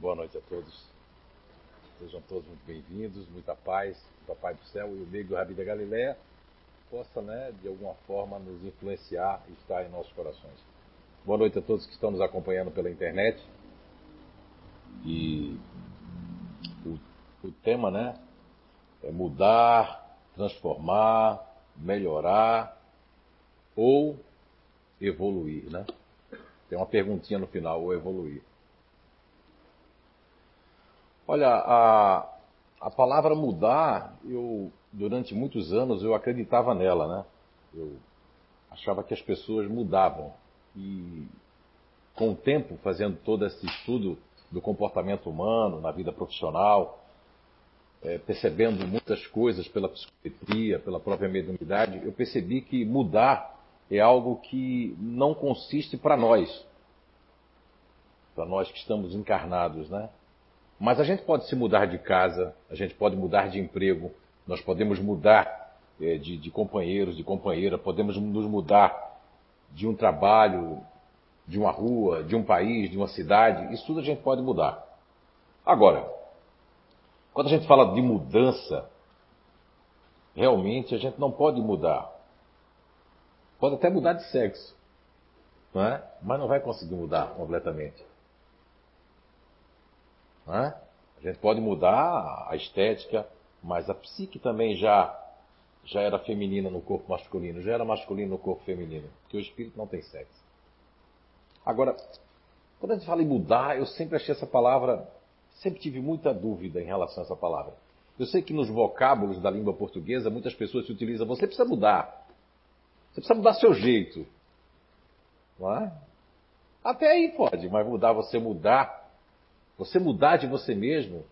Boa noite a todos. Sejam todos muito bem-vindos, muita paz, o Papai do Céu e o meio do Rabi da Galileia possa, né, de alguma forma, nos influenciar e estar em nossos corações. Boa noite a todos que estão nos acompanhando pela internet. E o, o tema, né, é mudar, transformar, melhorar ou evoluir, né? Tem uma perguntinha no final, ou evoluir. Olha, a, a palavra mudar, eu durante muitos anos eu acreditava nela, né? Eu achava que as pessoas mudavam e com o tempo, fazendo todo esse estudo do comportamento humano na vida profissional, é, percebendo muitas coisas pela psicometria, pela própria mediunidade, eu percebi que mudar é algo que não consiste para nós, para nós que estamos encarnados, né? Mas a gente pode se mudar de casa, a gente pode mudar de emprego, nós podemos mudar é, de, de companheiros, de companheira, podemos nos mudar de um trabalho, de uma rua, de um país, de uma cidade, isso tudo a gente pode mudar. Agora, quando a gente fala de mudança, realmente a gente não pode mudar. Pode até mudar de sexo, não é? mas não vai conseguir mudar completamente. Não é? A gente pode mudar a estética, mas a psique também já, já era feminina no corpo masculino, já era masculino no corpo feminino, porque o espírito não tem sexo. Agora, quando a gente fala em mudar, eu sempre achei essa palavra, sempre tive muita dúvida em relação a essa palavra. Eu sei que nos vocábulos da língua portuguesa muitas pessoas se utilizam, você precisa mudar. Você precisa mudar seu jeito. Não é? Até aí pode, mas mudar, você mudar, você mudar de você mesmo,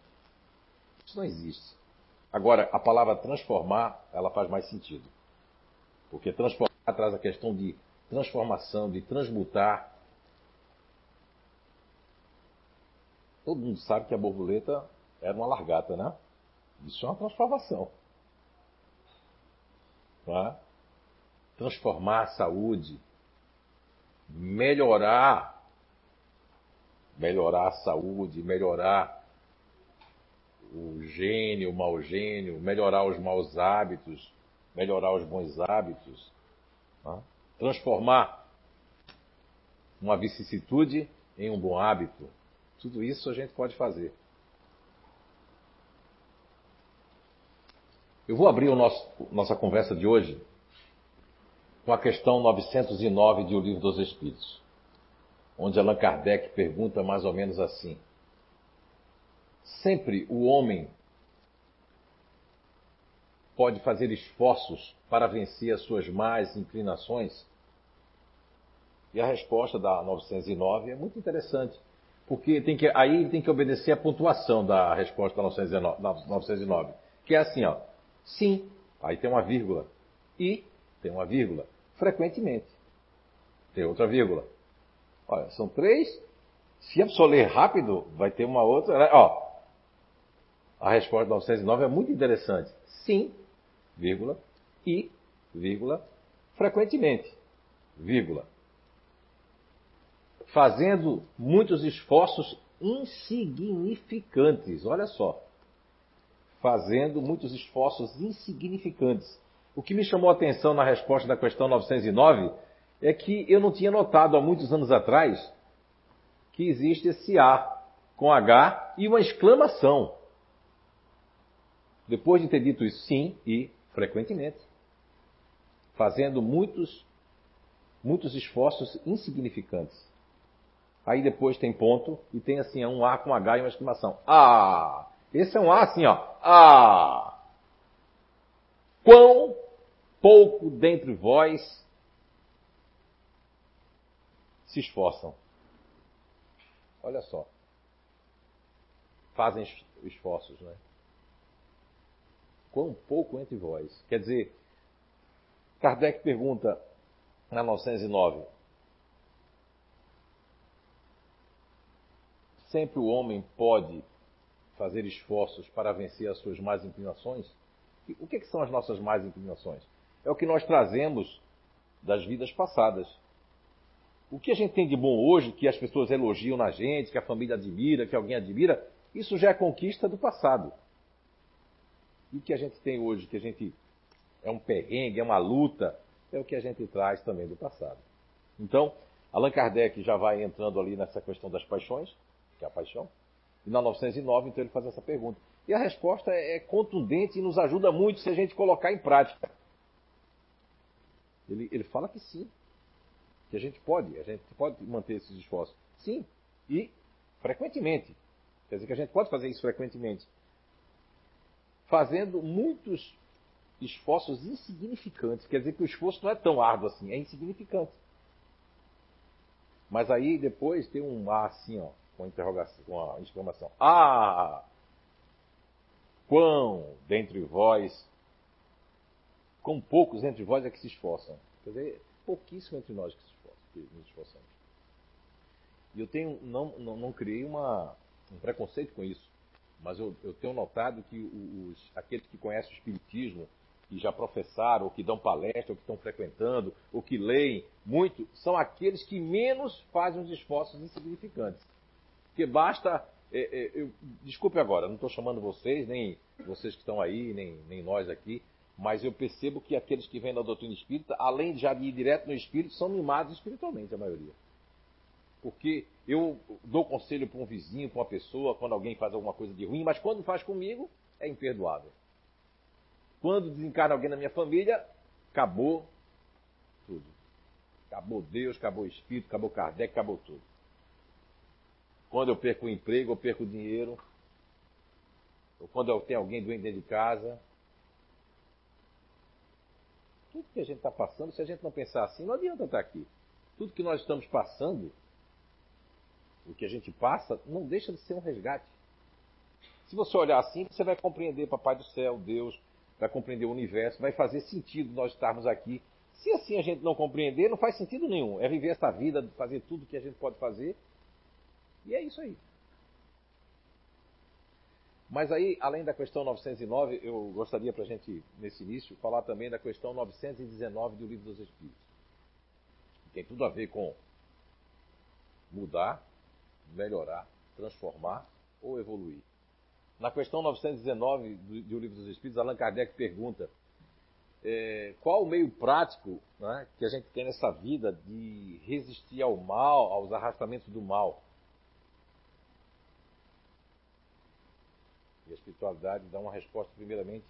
isso não existe. Agora, a palavra transformar, ela faz mais sentido. Porque transformar traz a questão de transformação, de transmutar. Todo mundo sabe que a borboleta era uma largata, né? Isso é uma transformação. É? transformar a saúde, melhorar, melhorar a saúde, melhorar o gênio, o mau gênio, melhorar os maus hábitos, melhorar os bons hábitos, né? transformar uma vicissitude em um bom hábito. Tudo isso a gente pode fazer. Eu vou abrir nosso, nossa conversa de hoje com a questão 909 de O Livro dos Espíritos, onde Allan Kardec pergunta mais ou menos assim: Sempre o homem pode fazer esforços para vencer as suas más inclinações? E a resposta da 909 é muito interessante, porque tem que, aí tem que obedecer a pontuação da resposta da 909, 909 que é assim, ó, sim, aí tem uma vírgula, e tem uma vírgula, frequentemente. Tem outra vírgula. Olha, são três. Se a pessoa ler rápido, vai ter uma outra. Né? Ó, a resposta 909 é muito interessante. Sim, vírgula, e, vírgula, frequentemente, vírgula. Fazendo muitos esforços insignificantes. Olha só. Fazendo muitos esforços insignificantes. O que me chamou a atenção na resposta da questão 909 é que eu não tinha notado há muitos anos atrás que existe esse A com H e uma exclamação. Depois de ter dito isso, sim e frequentemente, fazendo muitos, muitos esforços insignificantes. Aí depois tem ponto e tem assim um A com H e uma exclamação. Ah! Esse é um A assim, ó. Ah! Quão pouco dentre vós se esforçam. Olha só. Fazem esforços, né? Quão pouco entre vós. Quer dizer, Kardec pergunta na 909. Sempre o homem pode fazer esforços para vencer as suas más inclinações? O que, que são as nossas más inclinações? é o que nós trazemos das vidas passadas. O que a gente tem de bom hoje, que as pessoas elogiam na gente, que a família admira, que alguém admira, isso já é conquista do passado. E o que a gente tem hoje, que a gente é um perrengue, é uma luta, é o que a gente traz também do passado. Então, Allan Kardec já vai entrando ali nessa questão das paixões, que é a paixão, e na 909, então, ele faz essa pergunta. E a resposta é, é contundente e nos ajuda muito se a gente colocar em prática. Ele, ele fala que sim, que a gente pode, a gente pode manter esses esforços. Sim, e frequentemente. Quer dizer que a gente pode fazer isso frequentemente. Fazendo muitos esforços insignificantes. Quer dizer que o esforço não é tão árduo assim, é insignificante. Mas aí depois tem um A assim, ó, com interrogação, com a exclamação. Ah! Quão dentre vós, com poucos entre vós é que se esforçam. Quer dizer, pouquíssimo entre nós que, se que nos esforçamos. E eu tenho, não, não, não criei uma, um preconceito com isso, mas eu, eu tenho notado que os, aqueles que conhecem o Espiritismo, que já professaram, ou que dão palestra, ou que estão frequentando, ou que leem muito, são aqueles que menos fazem os esforços insignificantes. Porque basta. É, é, eu, desculpe agora, não estou chamando vocês, nem vocês que estão aí, nem, nem nós aqui, mas eu percebo que aqueles que vêm da doutrina espírita, além de já ir direto no espírito, são mimados espiritualmente, a maioria. Porque eu dou conselho para um vizinho, para uma pessoa, quando alguém faz alguma coisa de ruim, mas quando faz comigo, é imperdoável. Quando desencarna alguém na minha família, acabou tudo. Acabou Deus, acabou o Espírito, acabou Kardec, acabou tudo. Quando eu perco o emprego, eu perco o dinheiro. Ou quando eu tenho alguém doente dentro de casa. Tudo que a gente está passando, se a gente não pensar assim, não adianta estar aqui. Tudo que nós estamos passando, o que a gente passa, não deixa de ser um resgate. Se você olhar assim, você vai compreender Papai do Céu, Deus, vai compreender o universo, vai fazer sentido nós estarmos aqui. Se assim a gente não compreender, não faz sentido nenhum. É viver essa vida, fazer tudo que a gente pode fazer e é isso aí. Mas aí, além da questão 909, eu gostaria para a gente, nesse início, falar também da questão 919 do Livro dos Espíritos. Tem tudo a ver com mudar, melhorar, transformar ou evoluir. Na questão 919 do, do Livro dos Espíritos, Allan Kardec pergunta é, qual o meio prático né, que a gente tem nessa vida de resistir ao mal, aos arrastamentos do mal. E a espiritualidade dá uma resposta, primeiramente,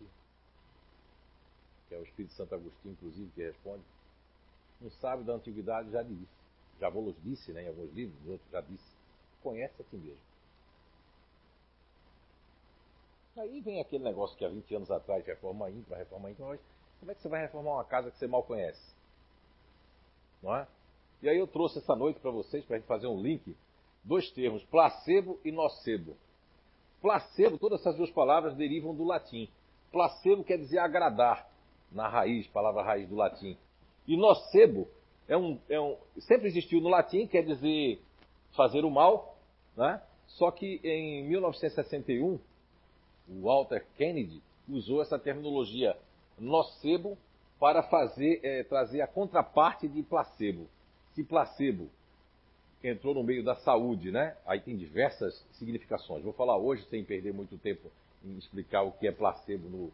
que é o Espírito Santo Agostinho, inclusive, que responde. Um sábio da antiguidade já disse, já vos disse, né, em alguns livros, outros já disse, conhece a ti mesmo. Aí vem aquele negócio que há 20 anos atrás, reforma íntima, reforma íntima, mas como é que você vai reformar uma casa que você mal conhece? Não é? E aí eu trouxe essa noite para vocês, para a gente fazer um link, dois termos, placebo e nocebo. Placebo, todas essas duas palavras derivam do latim. Placebo quer dizer agradar, na raiz, palavra raiz do latim. E nocebo é um, é um, sempre existiu no latim, quer dizer fazer o mal, né? só que em 1961, o Walter Kennedy usou essa terminologia nocebo para fazer, é, trazer a contraparte de placebo. Se placebo entrou no meio da saúde, né? Aí tem diversas significações. Vou falar hoje, sem perder muito tempo em explicar o que é placebo no,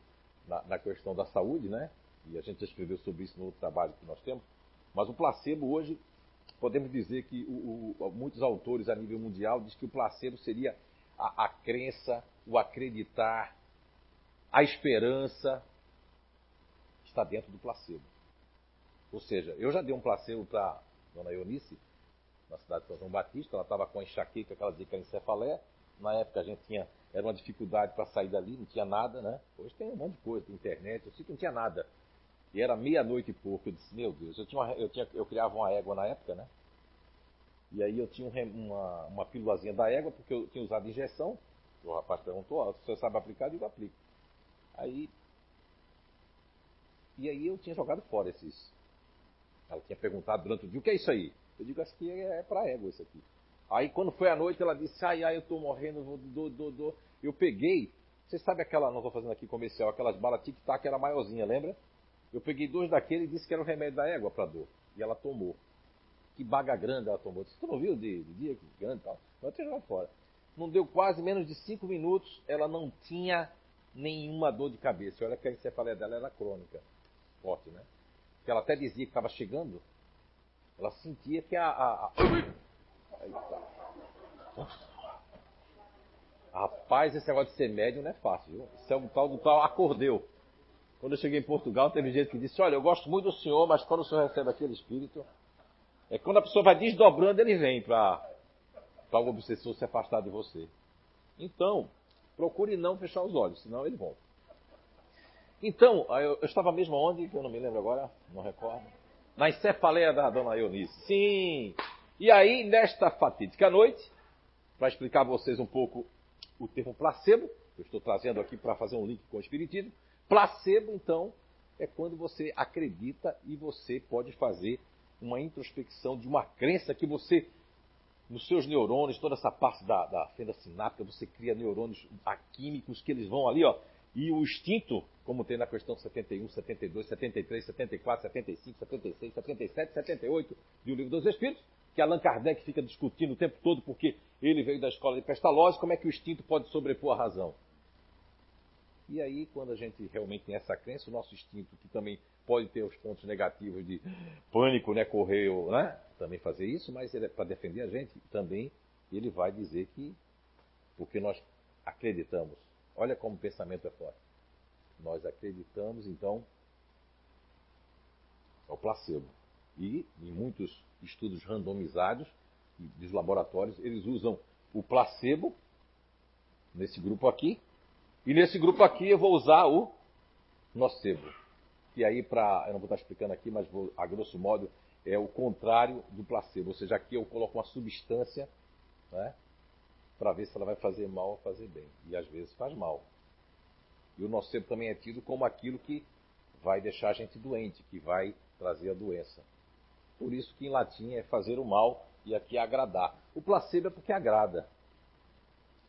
na, na, questão da saúde, né? E a gente já escreveu sobre isso no outro trabalho que nós temos. Mas o placebo hoje, podemos dizer que o, o, muitos autores a nível mundial dizem que o placebo seria a, a crença, o acreditar, a esperança, está dentro do placebo. Ou seja, eu já dei um placebo para Dona Eunice, na cidade de São João Batista, ela estava com enxaqueca, aquela era encefalé. Na época a gente tinha, era uma dificuldade para sair dali, não tinha nada, né? Hoje tem um monte de coisa, tem internet, eu sei que não tinha nada. E era meia-noite e pouco, eu disse, meu Deus, eu, tinha uma, eu, tinha, eu criava uma égua na época, né? E aí eu tinha um, uma, uma pílulazinha da égua, porque eu tinha usado injeção. O rapaz perguntou, você sabe aplicar? Eu digo, aplico. Aí. E aí eu tinha jogado fora esses. Ela tinha perguntado durante o dia, o que é isso aí? Eu digo, acho que é, é para égua isso aqui. Aí quando foi a noite, ela disse, ai, ai, eu tô morrendo, vou, do, do, do. Eu peguei, você sabe aquela, não estou fazendo aqui comercial, aquelas balas tic-tac, era maiorzinha, lembra? Eu peguei dois daquele e disse que era o remédio da égua para dor. E ela tomou. que baga grande ela tomou. Você não viu de, de dia que grande e tal? Vai ter jogado fora. Não deu quase menos de cinco minutos, ela não tinha nenhuma dor de cabeça. Olha que a encefaleia dela era crônica. Forte, né? Que ela até dizia que estava chegando. Ela sentia que a. a, a... Rapaz, esse negócio de ser médium não é fácil, viu? Isso é um tal do tal acordeu. Quando eu cheguei em Portugal, teve gente que disse, olha, eu gosto muito do senhor, mas quando o senhor recebe aquele espírito, é quando a pessoa vai desdobrando, ele vem para o obsessor se afastar de você. Então, procure não fechar os olhos, senão ele volta. Então, eu, eu estava mesmo onde, que eu não me lembro agora, não recordo. Na encefaleia da dona Eunice. Sim! E aí, nesta fatídica noite, para explicar a vocês um pouco o termo placebo, eu estou trazendo aqui para fazer um link com o Espiritismo. Placebo, então, é quando você acredita e você pode fazer uma introspecção de uma crença que você, nos seus neurônios, toda essa parte da, da fenda sináptica, você cria neurônios químicos que eles vão ali, ó, e o instinto, como tem na questão 71, 72, 73, 74, 75, 76, 77, 78 do Livro dos Espíritos, que Allan Kardec fica discutindo o tempo todo porque ele veio da escola de Pestalozzi, como é que o instinto pode sobrepor a razão? E aí, quando a gente realmente tem essa crença, o nosso instinto, que também pode ter os pontos negativos de pânico, né, correr, né, também fazer isso, mas é para defender a gente, também ele vai dizer que, porque nós acreditamos, olha como o pensamento é forte, nós acreditamos, então, é o placebo. E em muitos estudos randomizados dos laboratórios, eles usam o placebo nesse grupo aqui, e nesse grupo aqui eu vou usar o nocebo. E aí, para, eu não vou estar explicando aqui, mas vou, a grosso modo, é o contrário do placebo. Ou seja, aqui eu coloco uma substância né, para ver se ela vai fazer mal ou fazer bem. E às vezes faz mal. E o nocebo também é tido como aquilo que vai deixar a gente doente, que vai trazer a doença. Por isso que em latim é fazer o mal e aqui é agradar. O placebo é porque agrada.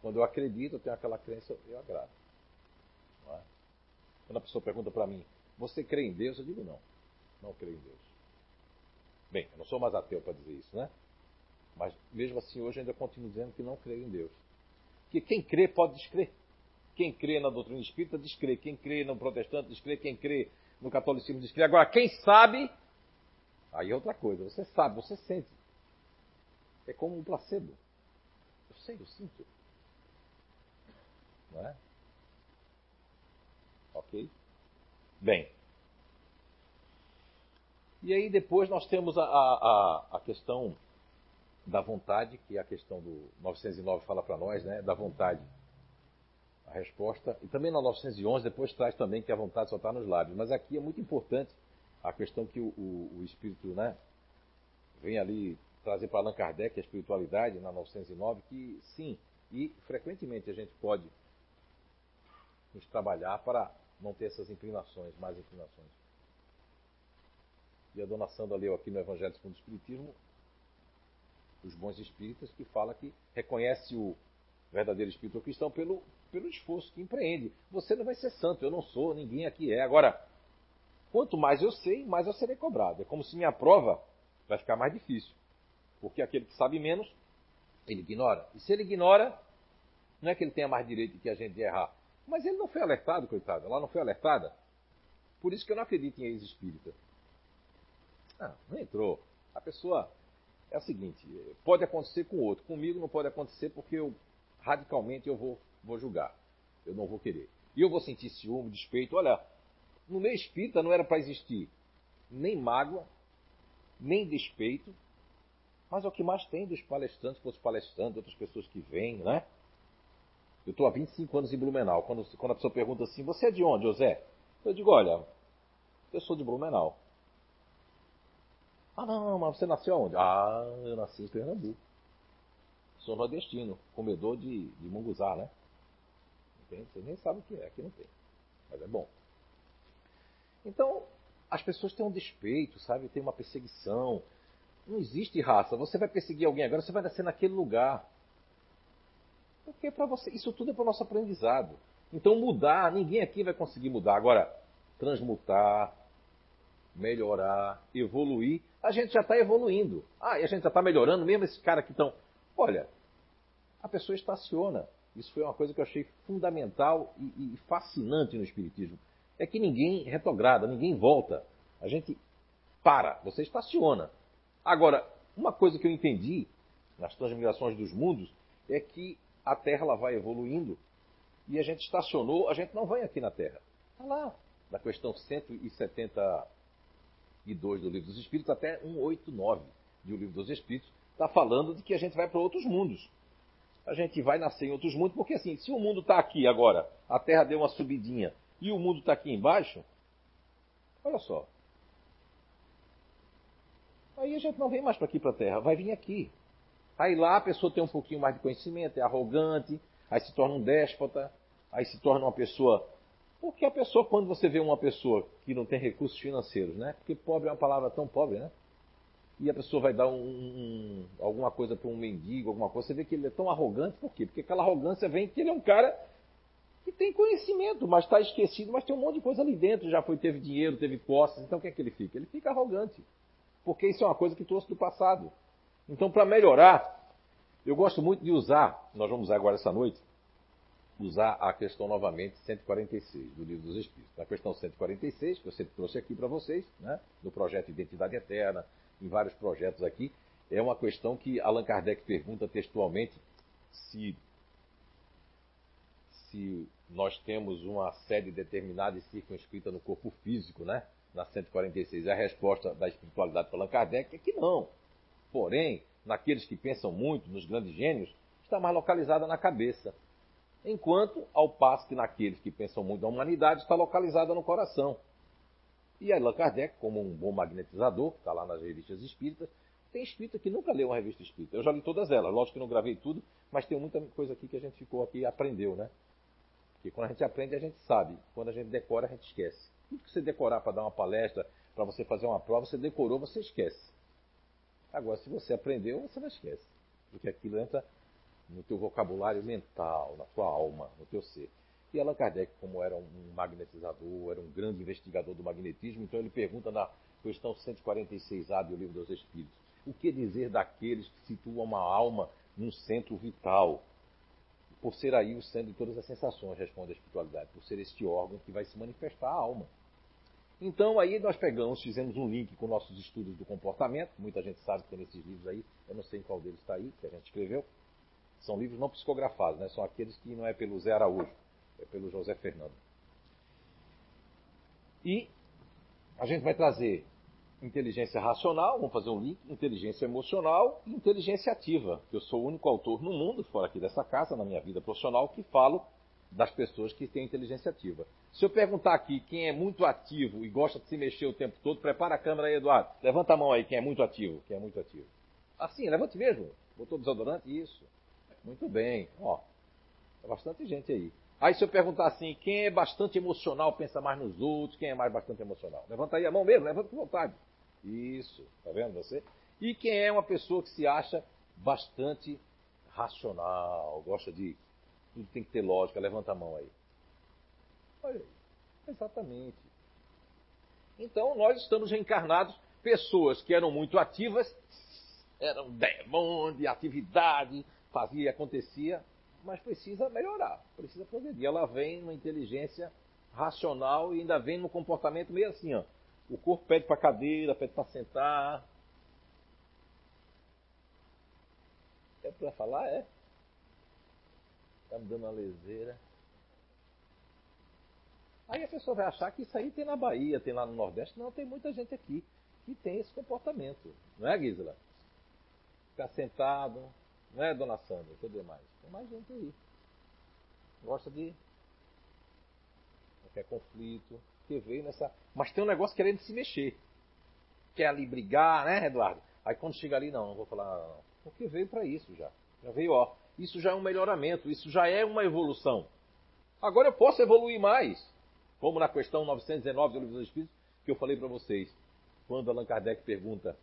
Quando eu acredito, eu tenho aquela crença, eu agrado. É? Quando a pessoa pergunta para mim, você crê em Deus? Eu digo não, não creio em Deus. Bem, eu não sou mais ateu para dizer isso, né? Mas mesmo assim, hoje ainda continuo dizendo que não creio em Deus. Porque quem crê pode descrer. Quem crê na doutrina espírita descrê. Quem crê no protestante descrê. Quem crê no catolicismo descrê. Agora, quem sabe Aí é outra coisa. Você sabe, você sente. É como um placebo. Eu sei, eu sinto. Não é? Ok? Bem. E aí depois nós temos a, a, a questão da vontade, que é a questão do 909 fala para nós, né? Da vontade. A resposta. E também na 911 depois traz também que a vontade só está nos lábios. Mas aqui é muito importante a questão que o, o, o espírito né, vem ali trazer para Allan Kardec a espiritualidade na 909, que sim, e frequentemente a gente pode nos trabalhar para não ter essas inclinações, mais inclinações. E a dona Sandra leu aqui no Evangelho segundo o Espiritismo os bons espíritas que fala que reconhece o verdadeiro espírito cristão pelo, pelo esforço que empreende. Você não vai ser santo, eu não sou, ninguém aqui é. Agora, Quanto mais eu sei, mais eu serei cobrado. É como se minha prova vai ficar mais difícil. Porque aquele que sabe menos, ele ignora. E se ele ignora, não é que ele tenha mais direito que a gente de errar. Mas ele não foi alertado, coitado. Ela não foi alertada. Por isso que eu não acredito em ex-espírita. Ah, não entrou. A pessoa. É o seguinte: pode acontecer com outro. Comigo não pode acontecer porque eu, radicalmente, eu vou, vou julgar. Eu não vou querer. E eu vou sentir ciúme, despeito. Olha, no meio espírita não era para existir nem mágoa, nem despeito, mas é o que mais tem dos palestrantes, dos palestrantes, outras pessoas que vêm, né? Eu estou há 25 anos em Blumenau. Quando, quando a pessoa pergunta assim, você é de onde, José? Eu digo, olha, eu sou de Blumenau. Ah, não, mas você nasceu aonde? Ah, eu nasci em Pernambuco. Sou nordestino, comedor de, de munguzá, né? Entende? Você nem sabe o que é, aqui não tem. Mas é bom. Então, as pessoas têm um despeito, sabe? Tem uma perseguição. Não existe raça. Você vai perseguir alguém agora, você vai nascer naquele lugar. Porque para você, isso tudo é para o nosso aprendizado. Então mudar, ninguém aqui vai conseguir mudar. Agora, transmutar, melhorar, evoluir, A gente já está evoluindo. Ah, e a gente já está melhorando, mesmo esses caras que estão. Olha, a pessoa estaciona. Isso foi uma coisa que eu achei fundamental e, e fascinante no Espiritismo. É que ninguém retrograda, ninguém volta. A gente para, você estaciona. Agora, uma coisa que eu entendi nas transmigrações dos mundos é que a Terra ela vai evoluindo e a gente estacionou, a gente não vai aqui na Terra. Está lá, na questão 172 do Livro dos Espíritos até 189 do Livro dos Espíritos, está falando de que a gente vai para outros mundos. A gente vai nascer em outros mundos, porque assim, se o mundo está aqui agora, a Terra deu uma subidinha, e o mundo está aqui embaixo, olha só. Aí a gente não vem mais para aqui para a Terra, vai vir aqui. Aí lá a pessoa tem um pouquinho mais de conhecimento, é arrogante, aí se torna um déspota, aí se torna uma pessoa. Porque a pessoa, quando você vê uma pessoa que não tem recursos financeiros, né? Porque pobre é uma palavra tão pobre, né? E a pessoa vai dar um, um, alguma coisa para um mendigo, alguma coisa, você vê que ele é tão arrogante, por quê? Porque aquela arrogância vem que ele é um cara que tem conhecimento, mas está esquecido, mas tem um monte de coisa ali dentro, já foi, teve dinheiro, teve posses, então o que é que ele fica? Ele fica arrogante. Porque isso é uma coisa que trouxe do passado. Então, para melhorar, eu gosto muito de usar, nós vamos usar agora essa noite, usar a questão novamente 146 do Livro dos Espíritos. Na questão 146, que eu sempre trouxe aqui para vocês, né, no projeto Identidade Eterna, em vários projetos aqui, é uma questão que Allan Kardec pergunta textualmente se, se nós temos uma sede determinada e circunscrita no corpo físico, né? Na 146. A resposta da espiritualidade para Allan Kardec é que não. Porém, naqueles que pensam muito, nos grandes gênios, está mais localizada na cabeça. Enquanto, ao passo que naqueles que pensam muito na humanidade, está localizada no coração. E Allan Kardec, como um bom magnetizador, está lá nas revistas espíritas, tem espírita que nunca leu uma revista espírita. Eu já li todas elas, lógico que não gravei tudo, mas tem muita coisa aqui que a gente ficou aqui e aprendeu, né? Porque quando a gente aprende, a gente sabe. Quando a gente decora, a gente esquece. Tudo que você decorar para dar uma palestra, para você fazer uma prova, você decorou, você esquece. Agora, se você aprendeu, você não esquece. Porque aquilo entra no teu vocabulário mental, na tua alma, no teu ser. E Allan Kardec, como era um magnetizador, era um grande investigador do magnetismo, então ele pergunta na questão 146A do Livro dos Espíritos: o que dizer daqueles que situam uma alma num centro vital? Por ser aí o centro de todas as sensações, responde a espiritualidade, por ser este órgão que vai se manifestar a alma. Então aí nós pegamos, fizemos um link com nossos estudos do comportamento, muita gente sabe que tem esses livros aí, eu não sei em qual deles está aí, que a gente escreveu. São livros não psicografados, né? são aqueles que não é pelo Zé Araújo, é pelo José Fernando. E a gente vai trazer inteligência racional, vamos fazer um link, inteligência emocional e inteligência ativa. Eu sou o único autor no mundo, fora aqui dessa casa, na minha vida profissional, que falo das pessoas que têm inteligência ativa. Se eu perguntar aqui quem é muito ativo e gosta de se mexer o tempo todo, prepara a câmera aí, Eduardo. Levanta a mão aí, quem é muito ativo. Quem é muito ativo. Assim, levante mesmo. Botou desodorante? Isso. Muito bem. Ó, bastante gente aí. Aí se eu perguntar assim, quem é bastante emocional, pensa mais nos outros, quem é mais bastante emocional? Levanta aí a mão mesmo, levanta com vontade. Isso, tá vendo você? E quem é uma pessoa que se acha bastante racional, gosta de tudo tem que ter lógica. Levanta a mão aí. Olha aí. Exatamente. Então, nós estamos reencarnados pessoas que eram muito ativas, eram demônio de atividade, fazia e acontecia, mas precisa melhorar, precisa progredir. Ela vem numa inteligência racional e ainda vem no comportamento meio assim, ó. O corpo pede para cadeira, pede para sentar. É para falar? É. Está me dando uma leseira. Aí a pessoa vai achar que isso aí tem na Bahia, tem lá no Nordeste. Não, tem muita gente aqui que tem esse comportamento. Não é, Gisela? Ficar sentado. Não é, dona Sandra? Cadê mais? Tem mais gente aí. Gosta de. Não quer conflito. Que veio nessa. Mas tem um negócio querendo se mexer. Quer ali brigar, né, Eduardo? Aí quando chega ali, não, não vou falar. Não. Porque veio para isso já. Já veio, ó isso já é um melhoramento, isso já é uma evolução. Agora eu posso evoluir mais, como na questão 919 do Livro dos Espíritos, que eu falei para vocês, quando Allan Kardec pergunta.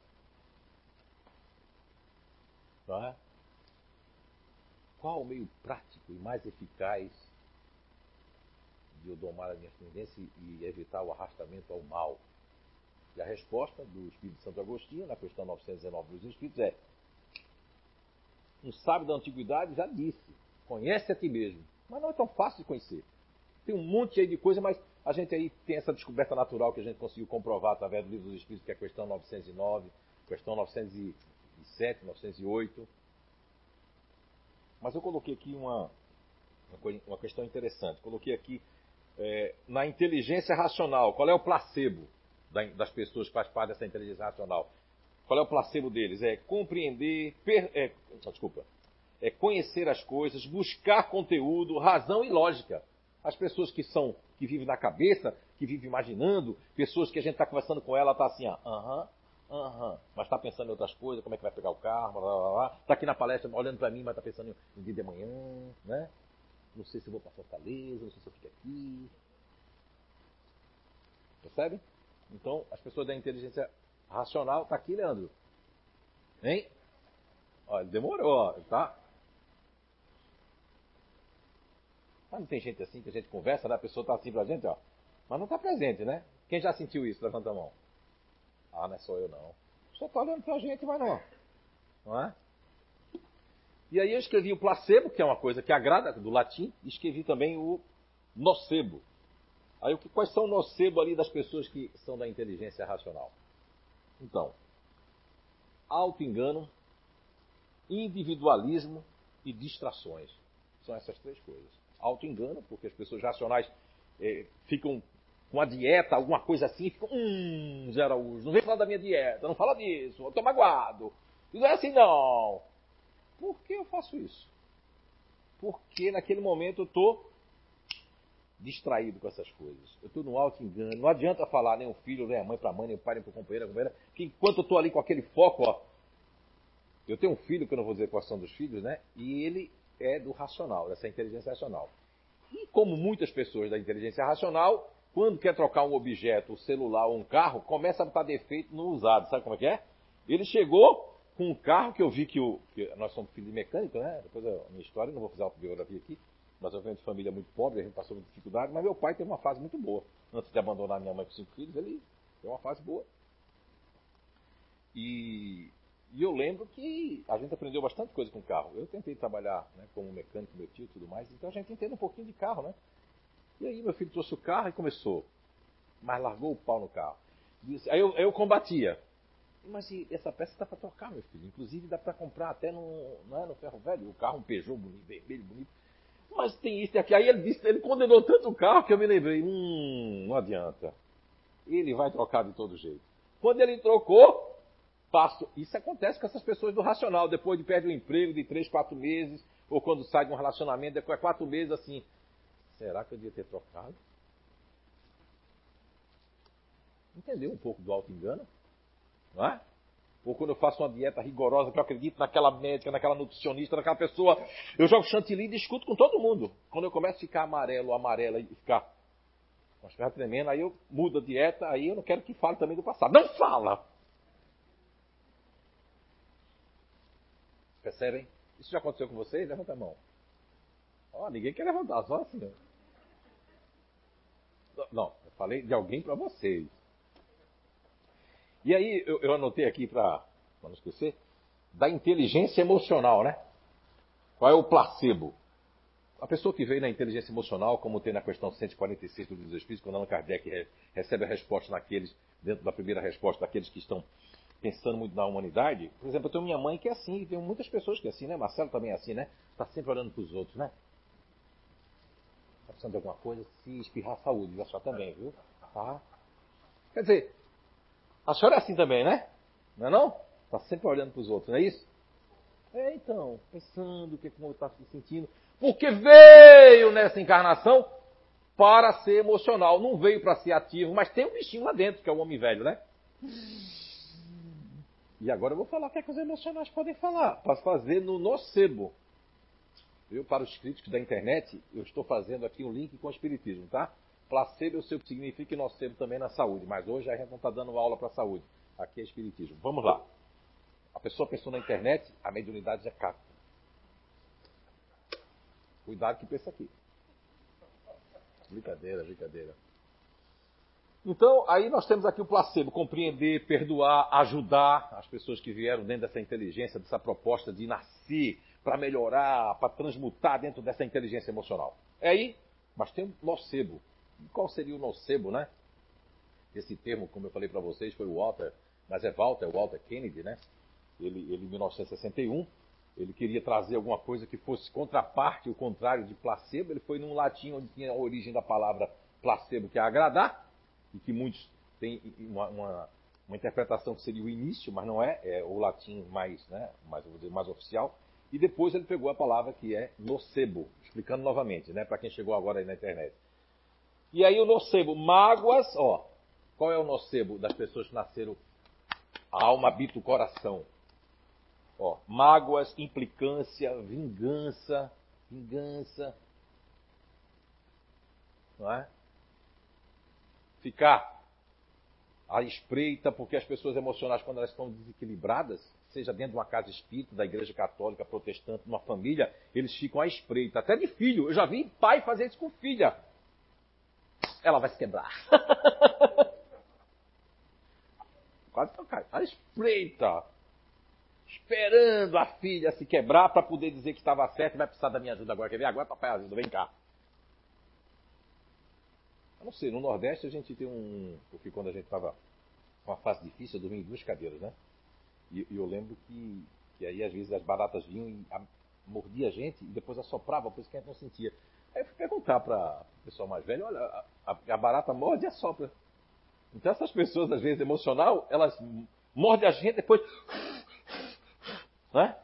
É? Qual o meio prático e mais eficaz de eu domar a minha tendência e evitar o arrastamento ao mal? E a resposta do Espírito Santo Agostinho, na questão 919 dos Espíritos, é: um sábio da antiguidade já disse, conhece a ti mesmo. Mas não é tão fácil de conhecer. Tem um monte aí de coisa, mas a gente aí tem essa descoberta natural que a gente conseguiu comprovar através do livro dos Espíritos, que é a questão 909, questão 907, 908. Mas eu coloquei aqui uma, uma questão interessante. Coloquei aqui é, na inteligência racional. Qual é o placebo das pessoas que fazem parte dessa inteligência racional? Qual é o placebo deles? É compreender, per, é, desculpa, é conhecer as coisas, buscar conteúdo, razão e lógica. As pessoas que são, que vivem na cabeça, que vivem imaginando, pessoas que a gente está conversando com ela, está assim, aham, aham, mas está pensando em outras coisas, como é que vai pegar o carro, blá, blá, blá. Está aqui na palestra olhando para mim, mas está pensando em dia de amanhã, né? Não sei se vou para Fortaleza, não sei se eu fico aqui. Percebe? Então, as pessoas da inteligência racional, tá aqui, Leandro. Hein? Olha, demorou, tá? Mas não tem gente assim que a gente conversa, né? A pessoa tá assim pra gente, ó. Mas não tá presente, né? Quem já sentiu isso? Levanta a mão. Ah, não é só eu não. Só tá olhando pra gente, mas não. Não é? E aí eu escrevi o placebo, que é uma coisa que agrada, do latim, e escrevi também o nocebo. Aí quais são o nocebo ali das pessoas que são da inteligência racional? Então, auto-engano, individualismo e distrações. São essas três coisas. Auto-engano, porque as pessoas racionais eh, ficam com a dieta, alguma coisa assim, ficam, hum, Zé Araújo, não vem falar da minha dieta, não fala disso, eu tô magoado. Não é assim não. Por que eu faço isso? Porque naquele momento eu estou distraído com essas coisas. Eu estou no alto engano. Não adianta falar nem o filho, nem a mãe para a mãe, nem o pai, nem para o companheiro, companheira, que enquanto eu estou ali com aquele foco, ó, eu tenho um filho, que eu não vou dizer quais são dos filhos, né? E ele é do racional, dessa inteligência racional. E como muitas pessoas da inteligência racional, quando quer trocar um objeto, um celular ou um carro, começa a estar defeito no usado. Sabe como é que é? Ele chegou, com um carro que eu vi que, o, que nós somos filhos de mecânico, né? Depois a minha história, não vou fazer autobiografia aqui, eu venho de família muito pobre, a gente passou muita dificuldade, mas meu pai teve uma fase muito boa. Antes de abandonar minha mãe com cinco filhos, ele teve uma fase boa. E, e eu lembro que a gente aprendeu bastante coisa com carro. Eu tentei trabalhar né, como mecânico, meu tio e tudo mais, então a gente entende um pouquinho de carro, né? E aí meu filho trouxe o carro e começou, mas largou o pau no carro. Aí eu, eu combatia. Mas essa peça está para trocar, meu filho. Inclusive dá para comprar até no, é, no ferro velho. O carro, um Peugeot bonito, vermelho, bonito. Mas tem isso e aqui. Aí ele disse, ele condenou tanto o carro que eu me lembrei, hum, não adianta. Ele vai trocar de todo jeito. Quando ele trocou, passo. Isso acontece com essas pessoas do racional. Depois de perder o emprego de três, quatro meses, ou quando sai de um relacionamento, depois de quatro meses, assim. Será que eu devia ter trocado? Entendeu um pouco do auto-engano? Não é? Ou quando eu faço uma dieta rigorosa, que eu acredito naquela médica, naquela nutricionista, naquela pessoa, eu jogo chantilly e discuto com todo mundo. Quando eu começo a ficar amarelo, amarela e ficar com as pernas tremendo, aí eu mudo a dieta, aí eu não quero que fale também do passado. Não fala! Percebem? Isso já aconteceu com vocês? Levanta a mão. Ó, oh, ninguém quer levantar, só assim. Não, eu falei de alguém para vocês. E aí eu, eu anotei aqui para não esquecer, da inteligência emocional, né? Qual é o placebo? A pessoa que veio na inteligência emocional, como tem na questão 146 do Livro dos Espíritos, quando Allan Kardec recebe a resposta naqueles, dentro da primeira resposta, daqueles que estão pensando muito na humanidade. Por exemplo, eu tenho minha mãe que é assim, e tem muitas pessoas que é assim, né? Marcelo também é assim, né? Está sempre olhando para os outros, né? Está precisando de alguma coisa, se espirrar saúde, a senhora também, viu? Tá? Quer dizer, a senhora é assim também, né? Não é não? Está sempre olhando para os outros, não é isso? É, então, pensando o que, é que o está se sentindo. Porque veio nessa encarnação para ser emocional. Não veio para ser ativo, mas tem um bichinho lá dentro, que é o homem velho, né? E agora eu vou falar o que, é que os emocionais podem falar. Para fazer no nocebo. Eu, para os críticos da internet, eu estou fazendo aqui um link com o Espiritismo, tá? Placebo eu sei o que significa e nocebo também na saúde, mas hoje a gente não está dando aula para a saúde. Aqui é espiritismo. Vamos lá. A pessoa pensou na internet, a mediunidade já capta. Cuidado que pensa aqui. Brincadeira, brincadeira. Então, aí nós temos aqui o placebo, compreender, perdoar, ajudar as pessoas que vieram dentro dessa inteligência, dessa proposta de nascer para melhorar, para transmutar dentro dessa inteligência emocional. É aí, mas tem o nocebo. E qual seria o nocebo, né? Esse termo, como eu falei para vocês, foi o Walter, mas é Walter, Walter Kennedy, né? Ele, ele em 1961, ele queria trazer alguma coisa que fosse contraparte, o contrário de placebo. Ele foi num latim onde tinha a origem da palavra placebo, que é agradar, e que muitos têm uma, uma, uma interpretação que seria o início, mas não é, é o latim mais, né, mais, dizer, mais oficial. E depois ele pegou a palavra que é nocebo, explicando novamente, né, para quem chegou agora aí na internet. E aí o nocebo, mágoas, ó, qual é o nocebo das pessoas que nasceram? A alma habita o coração. Ó, mágoas, implicância, vingança, vingança. Não é? Ficar à espreita, porque as pessoas emocionais, quando elas estão desequilibradas, seja dentro de uma casa espírita, da igreja católica, protestante, numa família, eles ficam à espreita, até de filho. Eu já vi pai fazer isso com filha. Ela vai se quebrar. Quase não cai. À espreita esperando a filha se quebrar para poder dizer que estava certo e vai precisar da minha ajuda agora. Quer ver? Agora papai ajuda, vem cá. Eu não sei, no Nordeste a gente tem um. Porque quando a gente estava com uma fase difícil, eu dormia em duas cadeiras, né? E, eu lembro que, que aí às vezes as baratas vinham e a, mordia a gente e depois assoprava, por isso que a gente não sentia. Aí eu fui perguntar para o pessoal mais velho: olha, a, a, barata morde e assopra. Então essas pessoas, às vezes, emocional, elas mordem a gente depois né?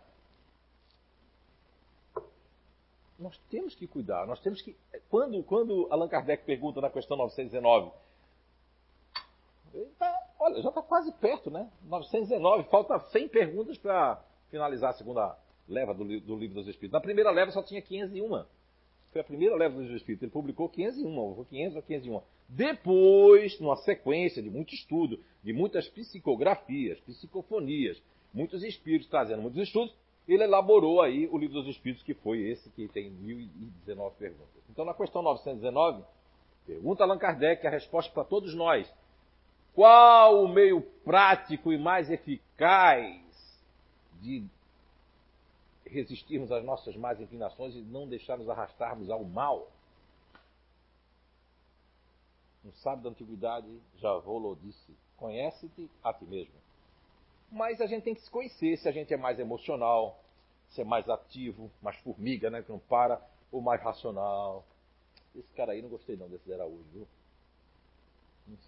Nós temos que cuidar, nós temos que. Quando, quando Allan Kardec pergunta na questão 919, tá, olha, já está quase perto, né? 919, falta 100 perguntas para finalizar a segunda leva do, do, Livro dos Espíritos. Na primeira leva só tinha 501. Foi a primeira leva dos Espíritos. Ele publicou 501, ou 500 ou 501. Depois, numa sequência de muito estudo, de muitas psicografias, psicofonias, muitos espíritos, trazendo muitos estudos, ele elaborou aí o livro dos espíritos, que foi esse que tem 1019 perguntas. Então, na questão 919, pergunta Allan Kardec a resposta para todos nós. Qual o meio prático e mais eficaz de resistirmos às nossas más inclinações e não deixarmos arrastarmos ao mal? Um sábio da antiguidade, Javolo disse, conhece-te a ti mesmo. Mas a gente tem que se conhecer se a gente é mais emocional, se é mais ativo, mais formiga, né, que não para, ou mais racional. Esse cara aí não gostei não desse Araújo, viu?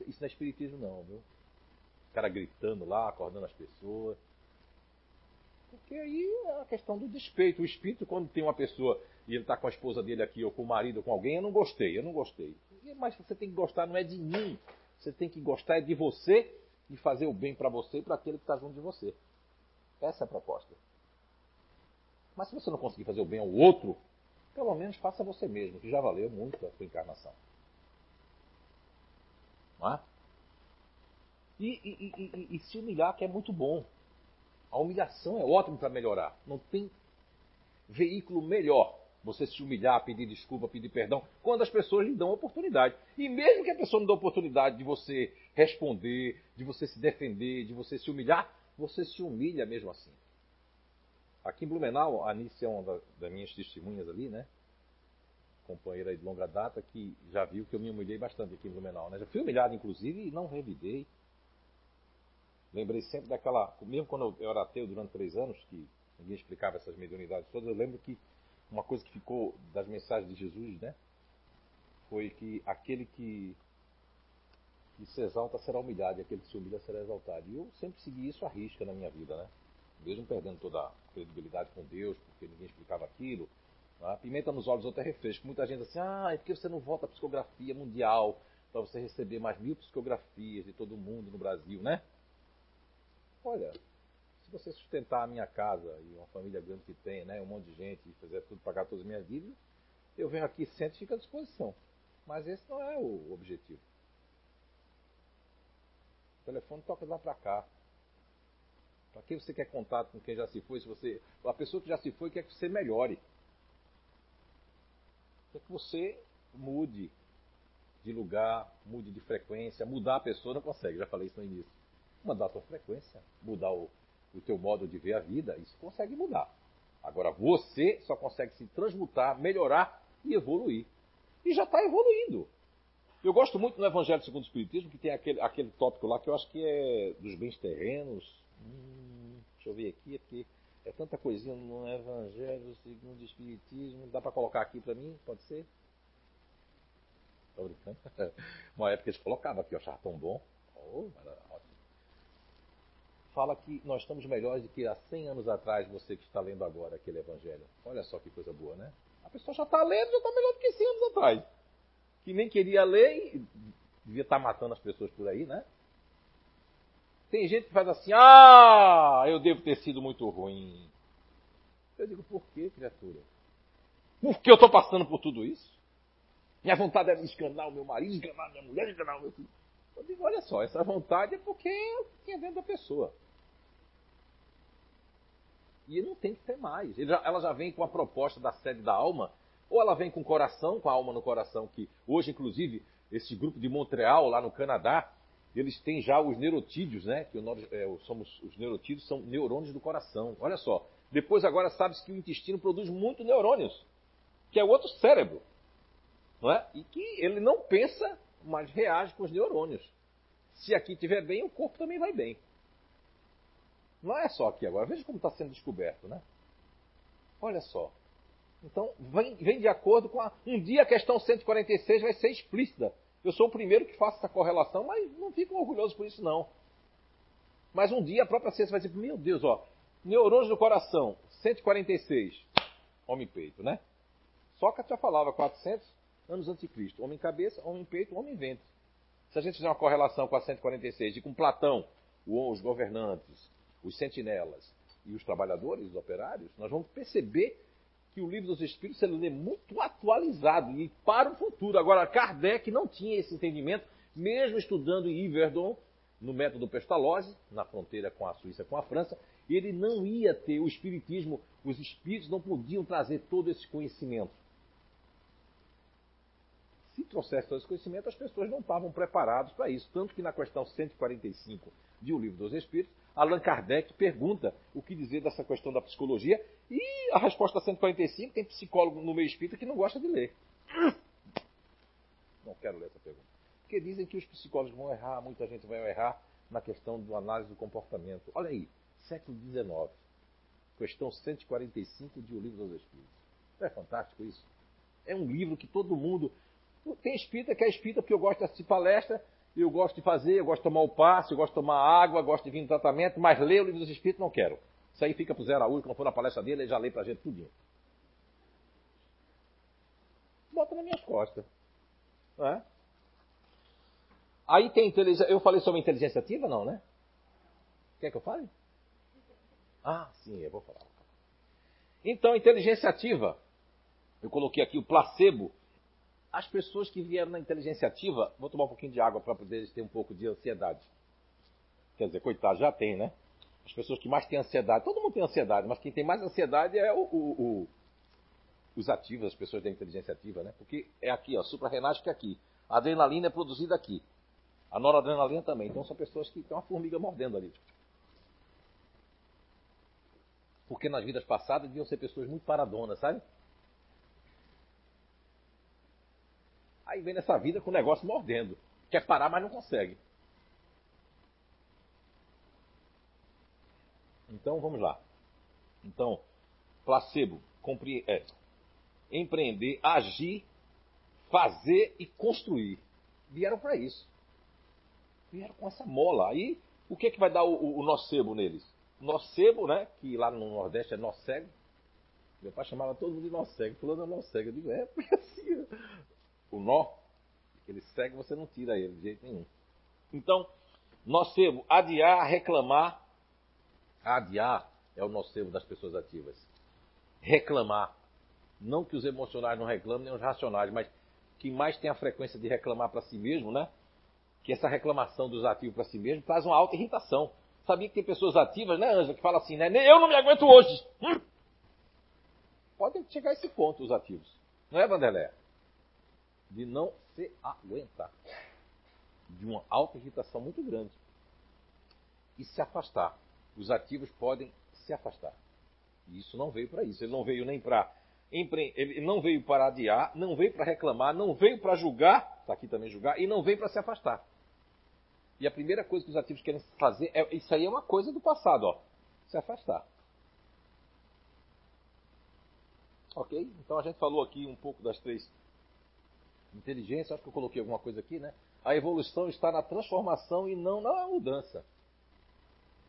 Isso não é espiritismo não, viu? O cara gritando lá, acordando as pessoas. Porque aí é a questão do despeito. O espírito, quando tem uma pessoa e ele está com a esposa dele aqui, ou com o marido, ou com alguém, eu não gostei, eu não gostei. Mas você tem que gostar, não é de mim. Você tem que gostar é de você de fazer o bem para você e para aquele que está junto de você. Essa é a proposta. Mas se você não conseguir fazer o bem ao outro, pelo menos faça você mesmo, que já valeu muito a sua encarnação. É? E, e, e, e, se humilhar, que é muito bom. A humilhação é ótimo para melhorar. Não tem veículo melhor você se humilhar, pedir desculpa, pedir perdão, quando as pessoas lhe dão oportunidade. E mesmo que a pessoa não dê oportunidade de você responder, de você se defender, de você se humilhar, você se humilha mesmo assim. Aqui em Blumenau, a Anice é uma das minhas testemunhas ali, né? Companheira de longa data, que já viu que eu me humilhei bastante aqui em Blumenau, né? Já fui humilhado, inclusive, e não revidei. Lembrei sempre daquela. Mesmo quando eu era ateu durante três anos, que ninguém explicava essas mediunidades todas, eu lembro que uma coisa que ficou das mensagens de Jesus, né? Foi que aquele que, que se exalta será humilhado e aquele que se humilha será exaltado. E eu sempre segui isso à risca na minha vida, né? Mesmo perdendo toda a credibilidade com Deus, porque ninguém explicava aquilo. Né? Pimenta nos olhos até refresco. Muita gente assim, ah, é porque você não volta à psicografia mundial para você receber mais mil psicografias de todo mundo no Brasil, né? Olha, se você sustentar a minha casa e uma família grande que tem, né, um monte de gente, e fizer tudo, pagar todas as minhas dívidas, eu venho aqui, sento e fico à disposição. Mas esse não é o objetivo. O telefone toca lá para cá. Para quem você quer contato com quem já se foi? Se você, a pessoa que já se foi quer que você melhore. Quer que você mude de lugar, mude de frequência. Mudar a pessoa não consegue, já falei isso no início. Mudar a sua frequência, mudar o, o teu modo de ver a vida, isso consegue mudar. Agora, você só consegue se transmutar, melhorar e evoluir. E já está evoluindo. Eu gosto muito no Evangelho segundo o Espiritismo, que tem aquele, aquele tópico lá que eu acho que é dos bens terrenos. Hum, deixa eu ver aqui, é porque é tanta coisinha no Evangelho segundo o Espiritismo. Dá para colocar aqui para mim? Pode ser? Estou brincando. Uma época eles colocavam aqui, eu achava tão bom. Oh. Fala que nós estamos melhores do que há 100 anos atrás, você que está lendo agora aquele Evangelho. Olha só que coisa boa, né? A pessoa já está lendo, já está melhor do que 100 anos atrás que nem queria ler e devia estar tá matando as pessoas por aí, né? Tem gente que faz assim, ah, eu devo ter sido muito ruim. Eu digo, por que, criatura? Porque eu estou passando por tudo isso? Minha vontade é me escanar o meu marido, escanar minha mulher, escanar o meu filho. Eu digo, olha só, essa vontade é porque é tinha dentro da pessoa. E não tem que ter mais. Ela já vem com a proposta da sede da alma ou ela vem com o coração, com a alma no coração, que hoje, inclusive, esse grupo de Montreal, lá no Canadá, eles têm já os neurotídeos, né? Que nós, é, somos, os neurotídeos são neurônios do coração. Olha só. Depois agora sabe-se que o intestino produz muito neurônios, que é o outro cérebro. Não é? E que ele não pensa, mas reage com os neurônios. Se aqui estiver bem, o corpo também vai bem. Não é só aqui agora. Veja como está sendo descoberto, né? Olha só. Então, vem, vem de acordo com a. Um dia a questão 146 vai ser explícita. Eu sou o primeiro que faço essa correlação, mas não fico orgulhoso por isso, não. Mas um dia a própria ciência vai dizer: meu Deus, ó, neurônios do coração, 146, homem-peito, né? Sócrates já falava 400 anos antes de Cristo: homem-cabeça, homem-peito, homem-ventre. Se a gente fizer uma correlação com a 146 e com Platão, os governantes, os sentinelas e os trabalhadores, os operários, nós vamos perceber que o livro dos Espíritos ele é muito atualizado e para o futuro. Agora, Kardec não tinha esse entendimento, mesmo estudando em Yverdon, no método Pestalozzi, na fronteira com a Suíça com a França, ele não ia ter o Espiritismo, os Espíritos não podiam trazer todo esse conhecimento. Se trouxesse todo esse conhecimento, as pessoas não estavam preparadas para isso. Tanto que na questão 145 de O Livro dos Espíritos, Allan Kardec pergunta o que dizer dessa questão da psicologia e a resposta 145 tem psicólogo no meio espírita que não gosta de ler. Não quero ler essa pergunta. Porque dizem que os psicólogos vão errar, muita gente vai errar na questão do análise do comportamento. Olha aí, século XIX, questão 145 de O Livro dos Espíritos. Não é fantástico isso? É um livro que todo mundo. Tem espírita que é espírita porque eu gosto de assistir palestra eu gosto de fazer, eu gosto de tomar o passe, eu gosto de tomar água, gosto de vir no tratamento, mas ler o livro dos Espíritos não quero. Isso aí fica para o Zé Araújo, quando for na palestra dele, ele já lê para a gente tudinho. Bota nas minhas costas. É? Aí tem inteligência. Eu falei sobre inteligência ativa, não, né? Quer que eu fale? Ah, sim, eu vou falar. Então, inteligência ativa. Eu coloquei aqui o placebo as pessoas que vieram na inteligência ativa, vou tomar um pouquinho de água para poder ter um pouco de ansiedade. Quer dizer, coitado, já tem, né? As pessoas que mais têm ansiedade, todo mundo tem ansiedade, mas quem tem mais ansiedade é o, o, o, os ativos, as pessoas da inteligência ativa, né? Porque é aqui, ó, suprarrenática é aqui. A adrenalina é produzida aqui. A noradrenalina também. Então são pessoas que têm uma formiga mordendo ali. Porque nas vidas passadas deviam ser pessoas muito paradonas, sabe? Aí vem nessa vida com o negócio mordendo. Quer parar, mas não consegue. Então vamos lá. Então, placebo, compre... é, empreender, agir, fazer e construir. Vieram para isso. Vieram com essa mola. Aí, o que é que vai dar o, o, o nocebo neles? Nocebo, né? Que lá no Nordeste é nocego. Meu pai chamava todo mundo de nocego. Fulano é nocego. Eu digo, é, porque assim, o nó, ele segue, você não tira ele de jeito nenhum. Então, nocebo, adiar, reclamar. Adiar é o nocebo das pessoas ativas. Reclamar. Não que os emocionais não reclamem, nem os racionais, mas que mais tem a frequência de reclamar para si mesmo, né? Que essa reclamação dos ativos para si mesmo traz uma alta irritação. Sabia que tem pessoas ativas, né, Ângela, que falam assim, né? Eu não me aguento hoje. Hum? Pode chegar a esse ponto, os ativos. Não é, Vanderlé? De não se aguentar, de uma alta irritação muito grande e se afastar. Os ativos podem se afastar. E isso não veio para isso. Ele não veio nem para ele não veio para adiar, não veio para reclamar, não veio para julgar, está aqui também julgar, e não veio para se afastar. E a primeira coisa que os ativos querem fazer é isso aí é uma coisa do passado, ó, se afastar. Ok? Então a gente falou aqui um pouco das três inteligências, acho que eu coloquei alguma coisa aqui, né? A evolução está na transformação e não na mudança.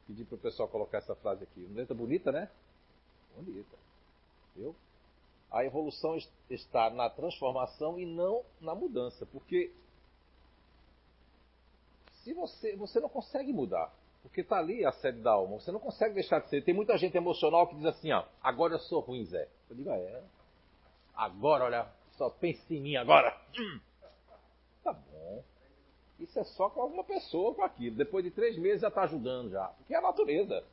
Pedi para o pessoal colocar essa frase aqui. Uma letra bonita, né? Bonita. Viu? A evolução está na transformação e não na mudança. Porque se você, você não consegue mudar. Porque está ali a sede da alma. Você não consegue deixar de ser. Tem muita gente emocional que diz assim, ó, agora eu sou ruim, Zé. Eu digo, ah, é. Agora, olha, só pense em mim agora. Hum. Tá bom. Isso é só com alguma pessoa com aquilo. Depois de três meses já está ajudando já. Porque é a natureza.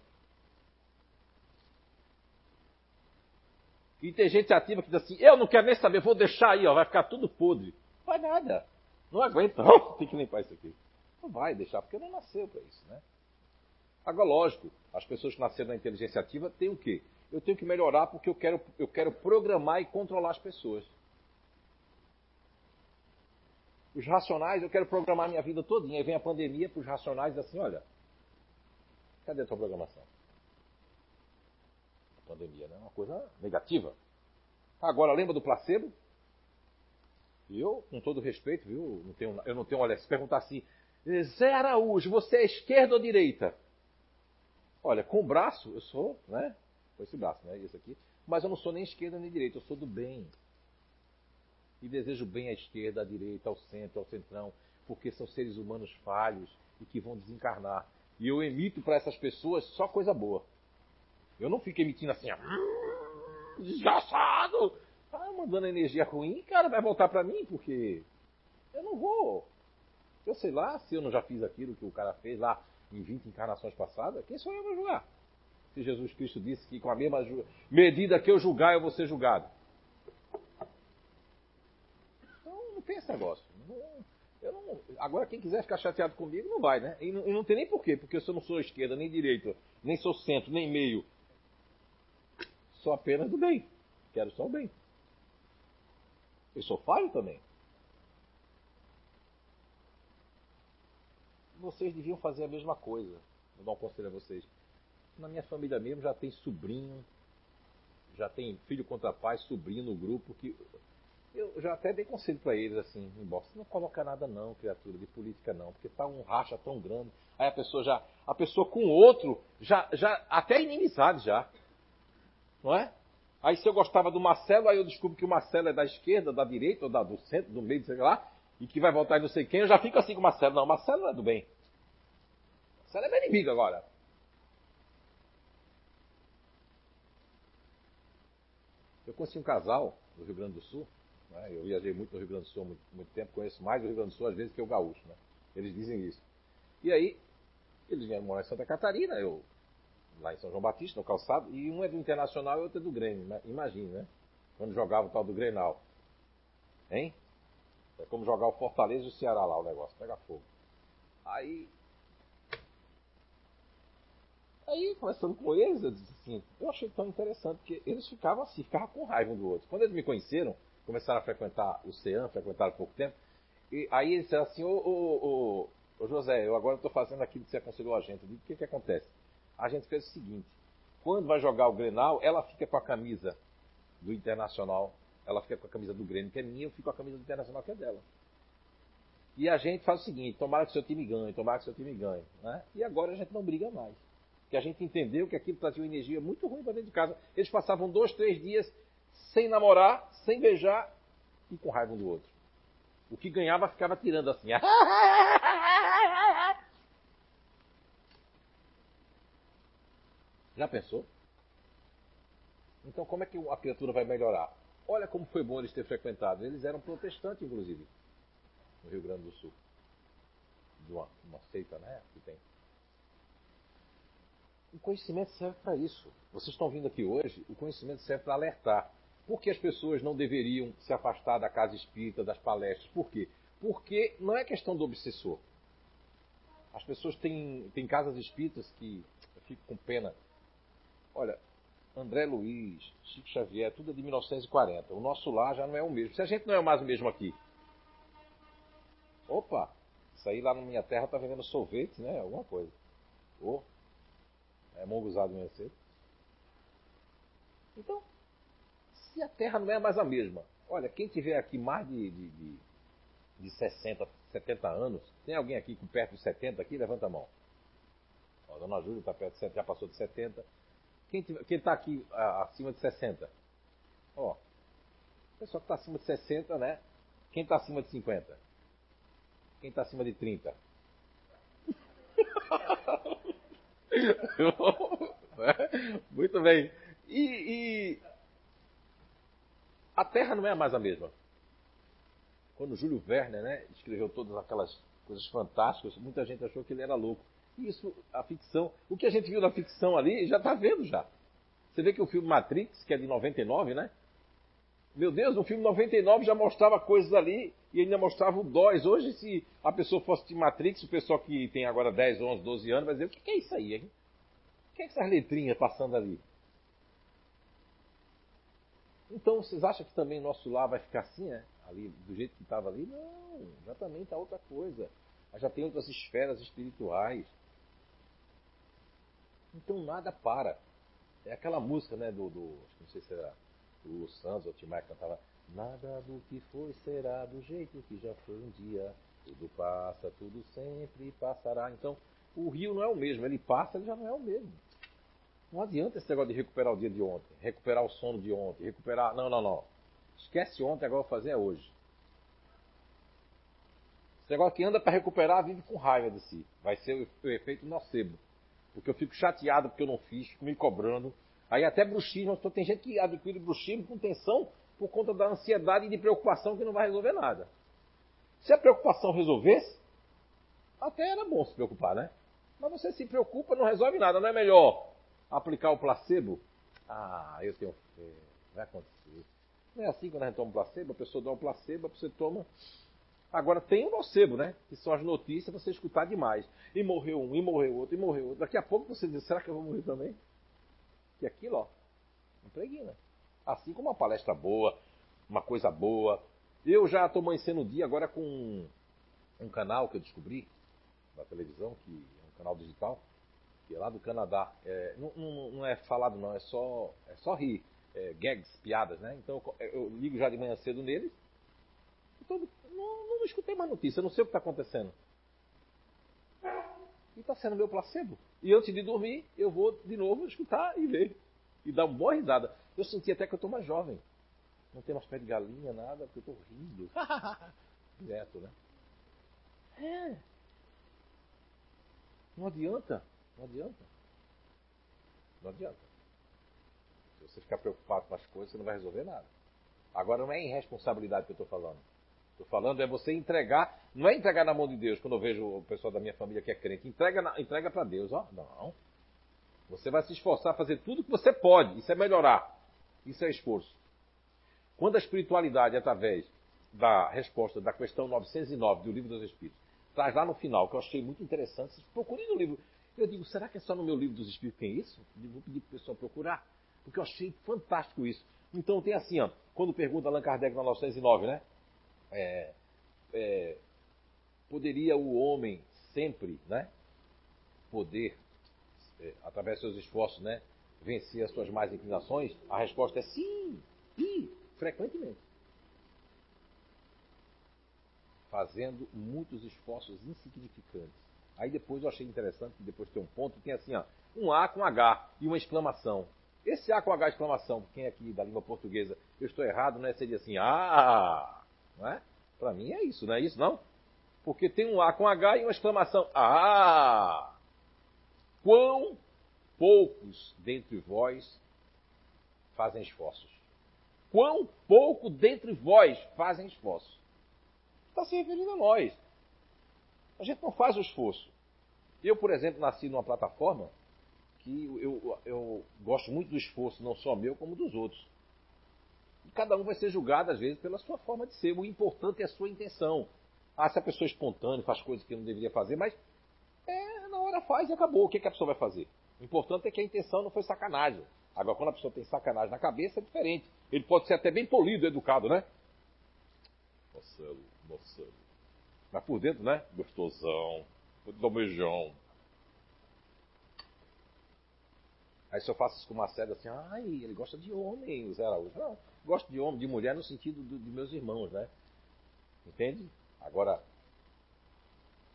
E tem gente ativa que diz assim, eu não quero nem saber, vou deixar aí, ó, vai ficar tudo podre. Não vai nada. Não aguenta. tem que limpar isso aqui. Não vai deixar, porque não nasceu para isso, né? Agora, lógico, as pessoas que nasceram na inteligência ativa têm o quê? Eu tenho que melhorar porque eu quero, eu quero programar e controlar as pessoas. Os racionais, eu quero programar minha vida todinha. Aí vem a pandemia para os racionais assim, olha, cadê a tua programação? A pandemia, né? Uma coisa negativa. Agora, lembra do placebo? Eu, com todo respeito, viu? Não tenho, eu não tenho, olha, se perguntar assim, Zé Araújo, você é esquerda ou direita? Olha, com o braço, eu sou, né? Com esse braço, né? Esse aqui. Mas eu não sou nem esquerda nem direita, eu sou do bem. E desejo bem à esquerda, à direita, ao centro, ao centrão, porque são seres humanos falhos e que vão desencarnar. E eu emito para essas pessoas só coisa boa. Eu não fico emitindo assim, hum, desgraçado! Ah, mandando energia ruim, cara, vai voltar para mim, porque eu não vou eu sei lá se eu não já fiz aquilo que o cara fez lá em 20 encarnações passadas, quem sou eu para julgar? Se Jesus Cristo disse que com a mesma medida que eu julgar, eu vou ser julgado. Então não tem esse negócio. Não, eu não, agora quem quiser ficar chateado comigo não vai, né? E não, e não tem nem porquê, porque eu não sou esquerda, nem direita, nem sou centro, nem meio. Sou apenas do bem. Quero só o bem. Eu sou falho também. vocês deviam fazer a mesma coisa. Vou dar um conselho a vocês. Na minha família mesmo já tem sobrinho, já tem filho contra pai, sobrinho no grupo que eu já até dei conselho para eles assim, embora você não coloca nada não, criatura de política não, porque tá um racha tão grande. Aí a pessoa já, a pessoa com outro já, já até inimizade já, não é? Aí se eu gostava do Marcelo, aí eu descubro que o Marcelo é da esquerda, da direita, ou da, do centro, do meio, sei lá, e que vai voltar não sei quem, eu já fico assim com o Marcelo. Não, o Marcelo não é do bem. O Marcelo é meu inimigo agora. Eu conheci um casal do Rio Grande do Sul, né? eu viajei muito no Rio Grande do Sul há muito, muito, tempo, conheço mais o Rio Grande do Sul às vezes que o gaúcho, né? Eles dizem isso. E aí, eles vieram morar em Santa Catarina, eu lá em São João Batista, no calçado, e um é do Internacional e outro é do Grêmio, né? imagine, né? Quando jogava o tal do Grenal. Hein? É como jogar o Fortaleza e o Ceará lá, o negócio, pega fogo. Aí. Aí, conversando com eles, eu disse assim, eu achei tão interessante, porque eles ficavam assim, ficavam com raiva um do outro. Quando eles me conheceram, começaram a frequentar o CEAM, frequentaram pouco tempo, e aí eles disseram assim, ô, José, eu agora estou fazendo aquilo que você aconselhou a gente. Eu digo, o que, que acontece? A gente fez o seguinte, quando vai jogar o Grenal, ela fica com a camisa do Internacional ela fica com a camisa do Grêmio, que é minha, eu fico com a camisa do Internacional, que é dela. E a gente faz o seguinte, tomara que seu time ganhe, tomara que seu time ganhe. Né? E agora a gente não briga mais. Porque a gente entendeu que aquilo trazia uma energia muito ruim para dentro de casa. Eles passavam dois, três dias sem namorar, sem beijar e com raiva um do outro. O que ganhava ficava tirando assim. Já pensou? Então como é que a criatura vai melhorar? Olha como foi bom eles terem frequentado. Eles eram protestantes, inclusive, no Rio Grande do Sul. De uma, uma seita, né? Que tem. O conhecimento serve para isso. Vocês estão vindo aqui hoje, o conhecimento serve para alertar. Por que as pessoas não deveriam se afastar da casa espírita, das palestras? Por quê? Porque não é questão do obsessor. As pessoas têm, têm casas espíritas que eu fico com pena. Olha, André Luiz, Chico Xavier, tudo é de 1940. O nosso lar já não é o mesmo. Se a gente não é mais o mesmo aqui. Opa, isso aí lá na minha terra tá vendendo sorvete, né? Alguma coisa. Oh, é monguzado mesmo cedo. Então, se a terra não é mais a mesma, olha, quem tiver aqui mais de, de, de, de 60, 70 anos, tem alguém aqui com perto de 70 aqui? Levanta a mão. A dona Júlia está perto de 70, já passou de 70. Quem está aqui a, acima de 60? Ó, o pessoal que está acima de 60, né? Quem está acima de 50? Quem está acima de 30? Muito bem. E, e, a Terra não é mais a mesma. Quando Júlio Werner né, escreveu todas aquelas coisas fantásticas, muita gente achou que ele era louco. Isso, a ficção, o que a gente viu na ficção ali, já está vendo já. Você vê que o filme Matrix, que é de 99, né? Meu Deus, o filme 99 já mostrava coisas ali e ainda mostrava o DOS. Hoje, se a pessoa fosse de Matrix, o pessoal que tem agora 10, 11, 12 anos vai dizer: o que é isso aí? Hein? O que é essas letrinhas passando ali? Então, vocês acham que também nosso lar vai ficar assim, é? Ali, do jeito que estava ali? Não, já também está outra coisa. Já tem outras esferas espirituais. Então nada para. É aquela música, né, do, do não sei se era o Lu Santos ou o Timar cantava Nada do que foi será do jeito que já foi um dia. Tudo passa, tudo sempre passará. Então, o rio não é o mesmo. Ele passa, ele já não é o mesmo. Não adianta esse negócio de recuperar o dia de ontem, recuperar o sono de ontem, recuperar. Não, não, não. Esquece ontem, agora fazer é hoje. Esse negócio que anda para recuperar vive com raiva de si. Vai ser o, efeito nocebo. Porque eu fico chateado porque eu não fiz, fico me cobrando. Aí até bruxismo, tem gente que adquire bruxismo com tensão por conta da ansiedade e de preocupação que não vai resolver nada. Se a preocupação resolvesse, até era bom se preocupar, né? Mas você se preocupa, não resolve nada, não é melhor aplicar o placebo? Ah, eu tenho fé, vai acontecer. Não é assim quando a gente toma placebo, a pessoa dá um placebo, você toma. Agora tem o nocebo, né? Que são as notícias você escutar demais. E morreu um, e morreu outro, e morreu outro. Daqui a pouco você diz, será que eu vou morrer também? E aquilo, ó, impregna. Assim como uma palestra boa, uma coisa boa. Eu já estou amanhecendo o dia agora com um, um canal que eu descobri na televisão, que é um canal digital, que é lá do Canadá. É, não, não, não, é falado não, é só, é só rir. É, gags, piadas, né? Então eu, eu, ligo já de manhã cedo neles. Todo, não, não escutei mais notícia, não sei o que está acontecendo. E está sendo meu placebo. E antes de dormir, eu vou de novo escutar e ver. E dar uma boa risada. Eu senti até que eu estou mais jovem. Não tem mais pé de galinha, nada, porque eu estou rindo. Direto, né? É. Não adianta. Não adianta. Não adianta. Se você ficar preocupado com as coisas, você não vai resolver nada. Agora não é irresponsabilidade que eu estou falando. Estou falando é você entregar, não é entregar na mão de Deus, quando eu vejo o pessoal da minha família que é crente, entrega, entrega para Deus, ó. Não. Você vai se esforçar a fazer tudo que você pode. Isso é melhorar. Isso é esforço. Quando a espiritualidade, através da resposta da questão 909 do Livro dos Espíritos, traz lá no final, que eu achei muito interessante, procure no livro. Eu digo, será que é só no meu livro dos Espíritos tem isso? Eu vou pedir para o pessoal procurar, porque eu achei fantástico isso. Então tem assim, ó, quando pergunta Allan Kardec na 909, né? É, é, poderia o homem sempre, né? Poder, é, através dos seus esforços, né? Vencer as suas más inclinações? A resposta é sim, e frequentemente. Fazendo muitos esforços insignificantes Aí depois eu achei interessante que depois tem um ponto, tem assim, ó, um A com H e uma exclamação. Esse A com H exclamação, quem é aqui da língua portuguesa, eu estou errado, né? Seria assim, ah, não é? Para mim é isso, não é isso não? Porque tem um A com H e uma exclamação, ah! Quão poucos dentre vós fazem esforços. Quão pouco dentre vós fazem esforços. Está se referindo a nós. A gente não faz o esforço. Eu, por exemplo, nasci numa plataforma que eu, eu, gosto muito do esforço, não só meu, como dos outros. cada um vai ser julgado, às vezes, pela sua forma de ser. O importante é a sua intenção. Ah, se a pessoa é espontânea, faz coisas que não deveria fazer, mas é, na hora faz e acabou. O que, que a pessoa vai fazer? O importante é que a intenção não foi sacanagem. Agora, quando a pessoa tem sacanagem na cabeça, é diferente. Ele pode ser até bem polido, educado, né? Marcelo, Marcelo. Mas por dentro, né? Gostosão, domejão. Aí se eu faço isso com uma série assim, ai, ele gosta de homem, o Zé Araújo. Não, gosto de homem, de mulher no sentido do, de meus irmãos, né? Entende? Agora,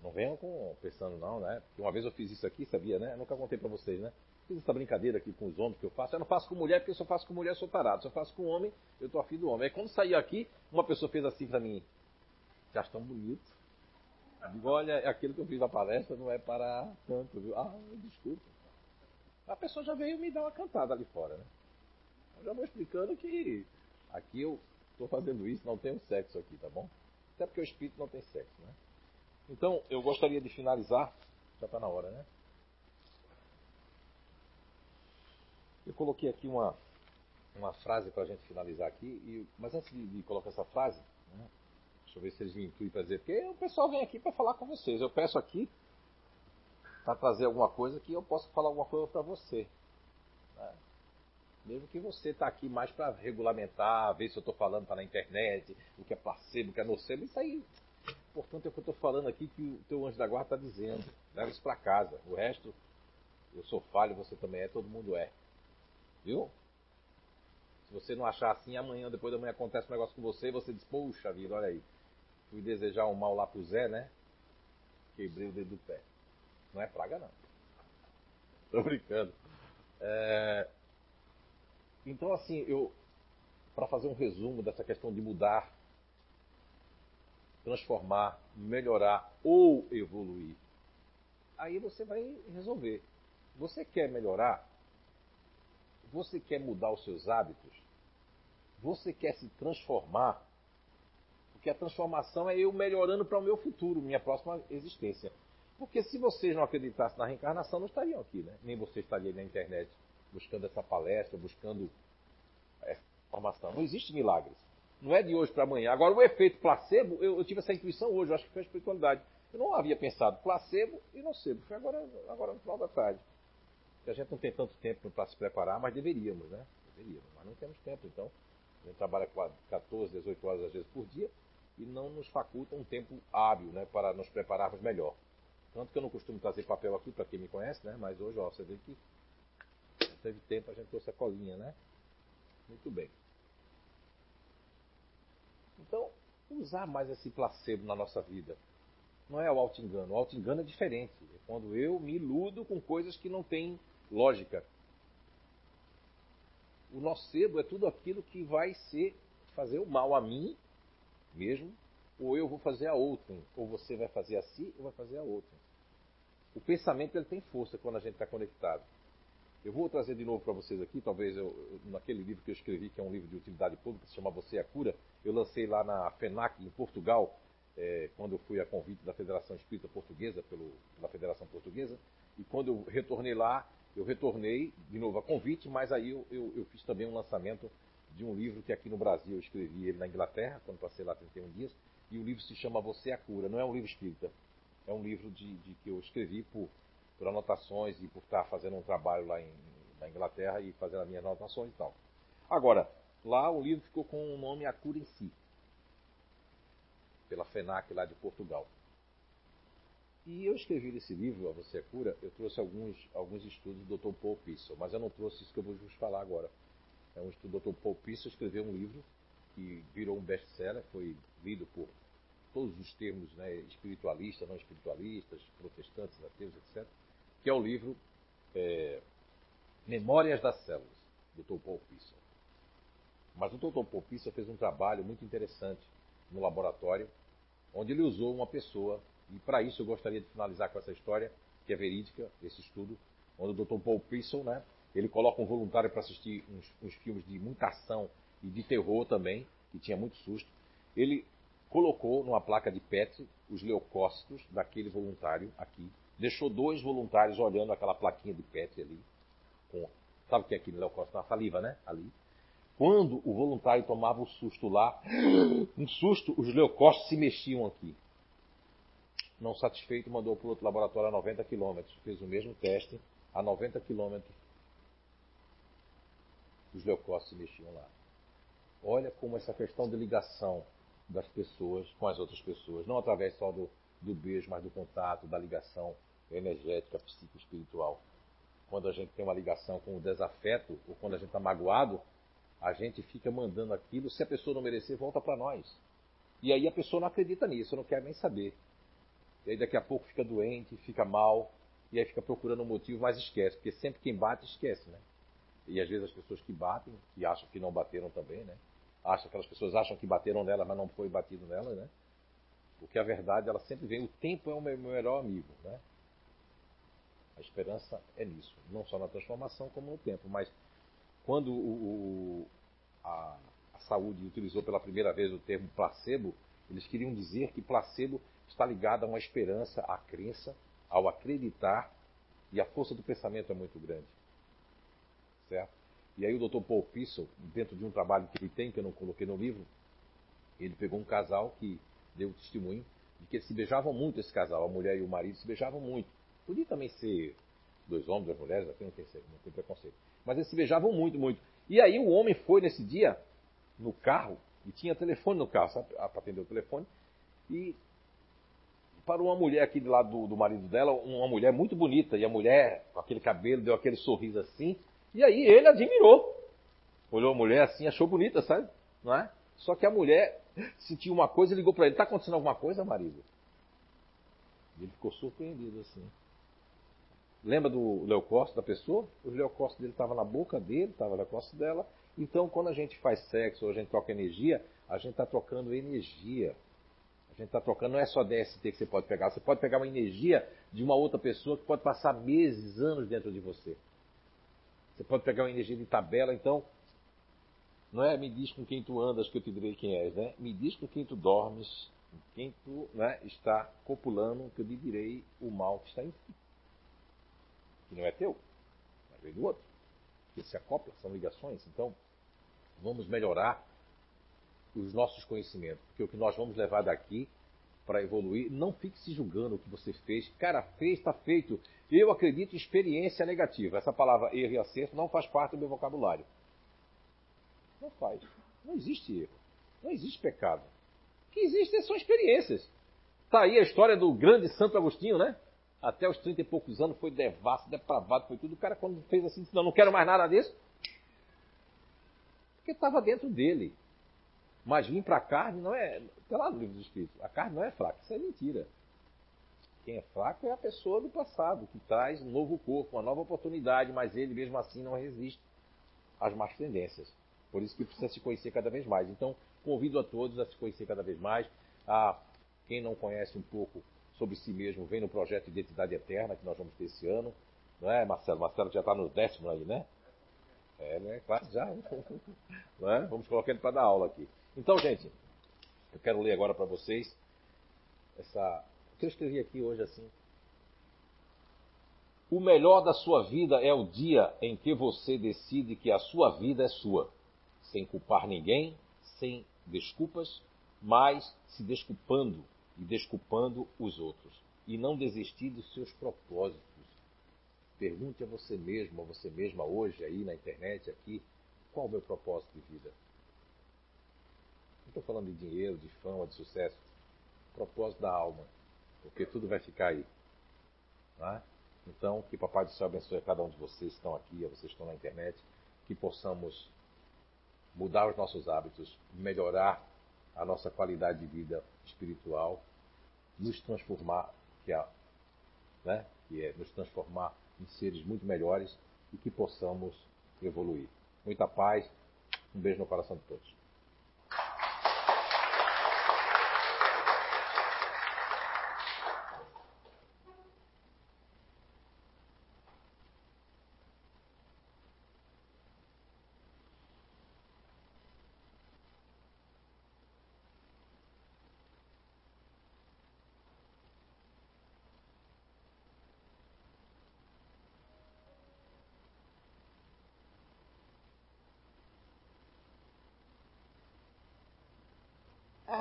não venham com, pensando não, né? Porque uma vez eu fiz isso aqui, sabia, né? Eu nunca contei para vocês, né? Fiz essa brincadeira aqui com os homens que eu faço. Eu não faço com mulher, porque se eu faço com mulher eu sou tarado. Se eu faço com homem, eu tô afim do homem. Aí quando saí aqui, uma pessoa fez assim para mim, já estão bonitos. Digo, olha, aquilo que eu fiz na palestra não é para tanto, viu? Ah, desculpa. A pessoa já veio me dar uma cantada ali fora, né? Eu já vou explicando que aqui eu estou fazendo isso, não tenho sexo aqui, tá bom? Até porque o espírito não tem sexo, né? Então, eu gostaria de finalizar, já está na hora, né? Eu coloquei aqui uma, uma frase para a gente finalizar aqui, e, mas antes de, de colocar essa frase, né, deixa eu ver se eles me incluem para dizer, porque o pessoal vem aqui para falar com vocês. Eu peço aqui para trazer alguma coisa que eu possa falar alguma coisa para você. Né? Mesmo que você está aqui mais para regulamentar, ver se eu estou falando tá na internet, o que é placebo, o que é nocebo, isso aí. Portanto, é o que eu estou falando aqui que o teu anjo da guarda está dizendo. Leva isso para casa. O resto, eu sou falho, você também é, todo mundo é. Viu? Se você não achar assim, amanhã, depois da manhã acontece um negócio com você e você diz, puxa vida, olha aí. Fui desejar um mal lá pro Zé, né? Quebrei o dedo do pé. Não é praga, não. Tô brincando. É... Então, assim, eu, para fazer um resumo dessa questão de mudar, transformar, melhorar ou evoluir, aí você vai resolver. Você quer melhorar? Você quer mudar os seus hábitos? Você quer se transformar? Porque a transformação é eu melhorando para o meu futuro, minha próxima existência. Porque se vocês não acreditassem na reencarnação, não estariam aqui, né? Nem você estaria na internet buscando essa palestra, buscando essa informação. Não existe milagres. Não é de hoje para amanhã. Agora, o efeito placebo, eu, eu, tive essa intuição hoje, eu acho que foi a espiritualidade. Eu não havia pensado placebo e nocebo. Foi agora, agora no final da tarde que a gente não tem tanto tempo para se preparar, mas deveríamos, né? Deveríamos, mas não temos tempo, então. A gente trabalha 14, 18 horas às vezes por dia e não nos faculta um tempo hábil, né, para nos prepararmos melhor. Tanto que eu não costumo trazer papel aqui para quem me conhece, né? Mas hoje, ó, você vê que teve tempo, a gente trouxe a colinha, né? Muito bem. Então, usar mais esse placebo na nossa vida não é o auto-engano. O auto-engano é diferente. É quando eu me iludo com coisas que não têm lógica. O nocebo é tudo aquilo que vai ser fazer o mal a mim mesmo, ou eu vou fazer a outrem, ou você vai fazer a si, ou vai fazer a outrem. O pensamento ele tem força quando a gente está conectado. Eu vou trazer de novo para vocês aqui, talvez eu, naquele livro que eu escrevi, que é um livro de utilidade pública, se chama Você é a Cura, eu lancei lá na FENAC, em Portugal, é, quando eu fui a convite da Federação Espírita Portuguesa, pelo, pela Federação Portuguesa, e quando eu retornei lá, eu retornei de novo a convite, mas aí eu, eu, eu, fiz também um lançamento de um livro que aqui no Brasil eu escrevi ele na Inglaterra, quando passei lá 31 dias, e o livro se chama Você é a Cura. Não é um livro espírita, é um livro de, de que eu escrevi por, por, anotações e por estar fazendo um trabalho lá em, na Inglaterra e fazendo as minhas anotações e tal. Agora, lá o livro ficou com o nome A Cura em Si pela FENAC lá de Portugal. E eu escrevi nesse livro, A Você é Cura, eu trouxe alguns, alguns estudos do Dr. Paul Pissel, mas eu não trouxe isso que eu vou vos falar agora. É estudo do Dr. Paul Pissel, escreveu um livro que virou um best-seller, foi lido por todos os termos né, espiritualistas, não espiritualistas, protestantes, ateus, etc., que é o livro é, Memórias das Células, do Dr. Paul Pissel. Mas o Dr. Paul Pissel fez um trabalho muito interessante no laboratório onde ele usou uma pessoa, e para isso eu gostaria de finalizar com essa história, que é verídica, esse estudo, onde o Dr. Paul Pissel, né, ele coloca um voluntário para assistir uns, uns, filmes de muita ação e de terror também, que tinha muito susto. Ele colocou numa placa de PET os leucócitos daquele voluntário aqui, deixou dois voluntários olhando aquela plaquinha de PET ali, com, sabe o que é aquele leucócito? Uma saliva, né? Ali. quando o voluntário tomava o susto lá, um susto, os leucócitos se mexiam aqui. Não satisfeito, mandou para outro laboratório a 90 quilômetros. Fez o mesmo teste a 90 quilômetros. Os leucócitos se mexiam lá. Olha como essa questão de ligação das pessoas com as outras pessoas, não através só do, do beijo, mas do contato, da ligação energética, psicoespiritual. Quando a gente tem uma ligação com o desafeto, ou quando a gente está magoado, a gente fica mandando aquilo, se a pessoa não merecer, volta para nós. E aí a pessoa não acredita nisso, não quer nem saber. E aí daqui a pouco fica doente, fica mal, e aí fica procurando um motivo, mas esquece, porque sempre quem bate esquece, né? E às vezes as pessoas que batem, que acham que não bateram também, né? Acham, aquelas pessoas acham que bateram nela, mas não foi batido nela, né? Porque a verdade, ela sempre vem, o tempo é o meu melhor amigo, né? A esperança é nisso, não só na transformação como no tempo, mas quando o, o, a, a saúde utilizou pela primeira vez o termo placebo, eles queriam dizer que placebo está ligado a uma esperança, à crença, ao acreditar, e a força do pensamento é muito grande. Certo? E aí o Dr. Paul Pissel, dentro de um trabalho que ele tem, que eu não coloquei no livro, ele pegou um casal que deu testemunho de que eles se beijavam muito, esse casal, a mulher e o marido se beijavam muito. Podia também ser dois homens, duas mulheres, aqui não tem, não tem preconceito. Mas eles se beijavam muito, muito. E aí o homem foi nesse dia no carro, e tinha telefone no carro, sabe, para atender o telefone, e para uma mulher aqui do lado do, do, marido dela, uma mulher muito bonita, e a mulher com aquele cabelo, deu aquele sorriso assim, e aí ele admirou. Olhou a mulher assim, achou bonita, sabe? Não é? Só que a mulher sentiu uma coisa e ligou para ele: Está acontecendo alguma coisa, marido? E ele ficou surpreendido assim. Lembra do leucócito da pessoa? O leucócito dele estava na boca dele, estava o leucócito dela. Então, quando a gente faz sexo ou a gente troca energia, a gente está trocando energia. A gente está trocando, não é só DST que você pode pegar. Você pode pegar uma energia de uma outra pessoa que pode passar meses, anos dentro de você. Você pode pegar uma energia de tabela, então. Não é me diz com quem tu andas que eu te direi quem és, né? Me diz com quem tu dormes, com quem tu né, está copulando, que eu te direi o mal que está em ti. Que não é teu, mas vem do outro. Que se acopla, são ligações. Então, vamos melhorar os nossos conhecimentos, porque o que nós vamos levar daqui para evoluir, não fique se julgando o que você fez. Cara, fez, está feito. Eu acredito em experiência negativa. Essa palavra erro e acerto não faz parte do meu vocabulário. Não faz. Não existe erro. Não existe pecado. O que existe são experiências. Está aí a história do grande Santo Agostinho, né? Até os 30 e poucos anos foi devasso, depravado, foi tudo. O cara, quando fez assim, disse: Não, não quero mais nada disso. Porque estava dentro dele. Mas vir para a carne não é. Está lá no livro dos Espíritos. A carne não é fraca. Isso é mentira. Quem é fraco é a pessoa do passado, que traz um novo corpo, uma nova oportunidade, mas ele mesmo assim não resiste às más tendências. Por isso que precisa se conhecer cada vez mais. Então, convido a todos a se conhecer cada vez mais. A quem não conhece um pouco sobre si mesmo, vem no projeto Identidade Eterna, que nós vamos ter esse ano. Não é, Marcelo? Marcelo já está no décimo aí, né? É, né? Quase já. Não é? Vamos colocar ele para dar aula aqui. Então, gente, eu quero ler agora para vocês essa que eu escrevi aqui hoje assim. O melhor da sua vida é o dia em que você decide que a sua vida é sua, sem culpar ninguém, sem desculpas, mas se desculpando e desculpando os outros, e não desistir dos seus propósitos. Pergunte a você mesmo, a você mesma hoje aí na internet aqui, qual o meu propósito de vida? Estou falando de dinheiro, de fama, de sucesso. Propósito da alma porque tudo vai ficar aí. Tá? Então, que Papai do Céu abençoe a cada um de vocês que estão aqui, a vocês que estão na internet, que possamos mudar os nossos hábitos, melhorar a nossa qualidade de vida espiritual, nos transformar, que é, né, que é nos transformar em seres muito melhores e que possamos evoluir. Muita paz, um beijo no coração de todos.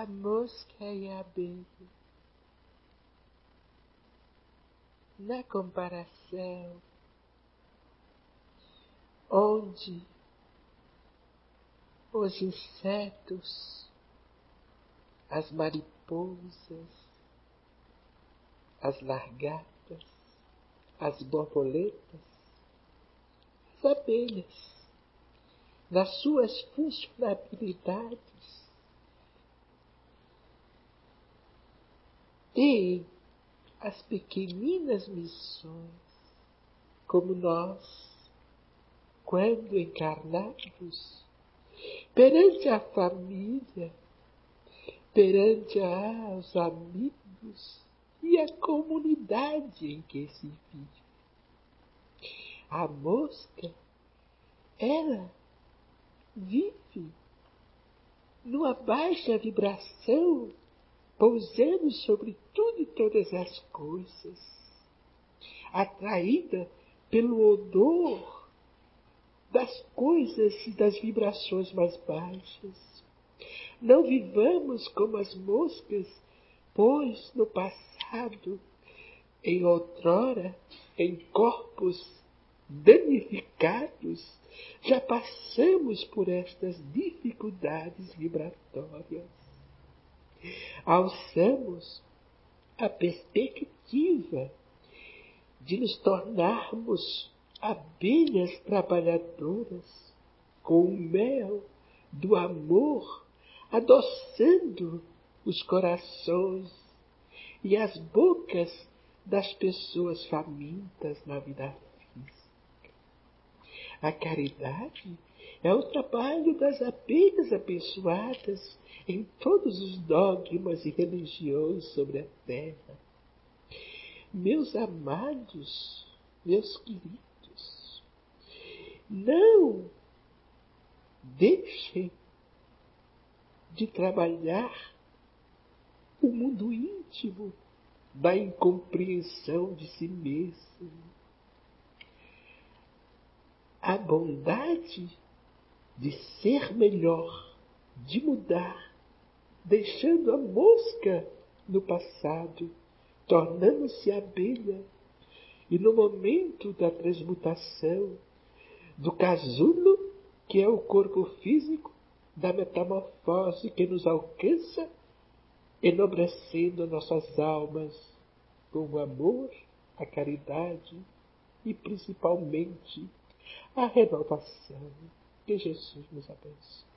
A mosca e a abelha. Na comparação, onde os insetos, as mariposas, as largatas, as borboletas, as abelhas, nas suas funcionalidades, e as pequeninas missões, como nós, quando encarnados, perante a família, perante os amigos e a comunidade em que se vive. A mosca, ela vive numa baixa vibração pousando sobre tudo e todas as coisas, atraída pelo odor das coisas e das vibrações mais baixas. Não vivamos como as moscas, pois no passado, em outrora, em corpos danificados, já passamos por estas dificuldades vibratórias alçamos a perspectiva de nos tornarmos abelhas trabalhadoras com o mel do amor adoçando os corações e as bocas das pessoas famintas na vida física. A caridade é o trabalho das abelhas abençoadas em todos os dogmas e religiões sobre a terra. Meus amados, meus queridos, não deixem de trabalhar o mundo íntimo da incompreensão de si mesmo. A bondade de ser melhor, de mudar, deixando a mosca no passado, tornando-se abelha, e no momento da transmutação, do casulo, que é o corpo físico, da metamorfose que nos alcança, enobrecendo nossas almas com o amor, a caridade e principalmente a renovação. Que Jesus nos abençoe.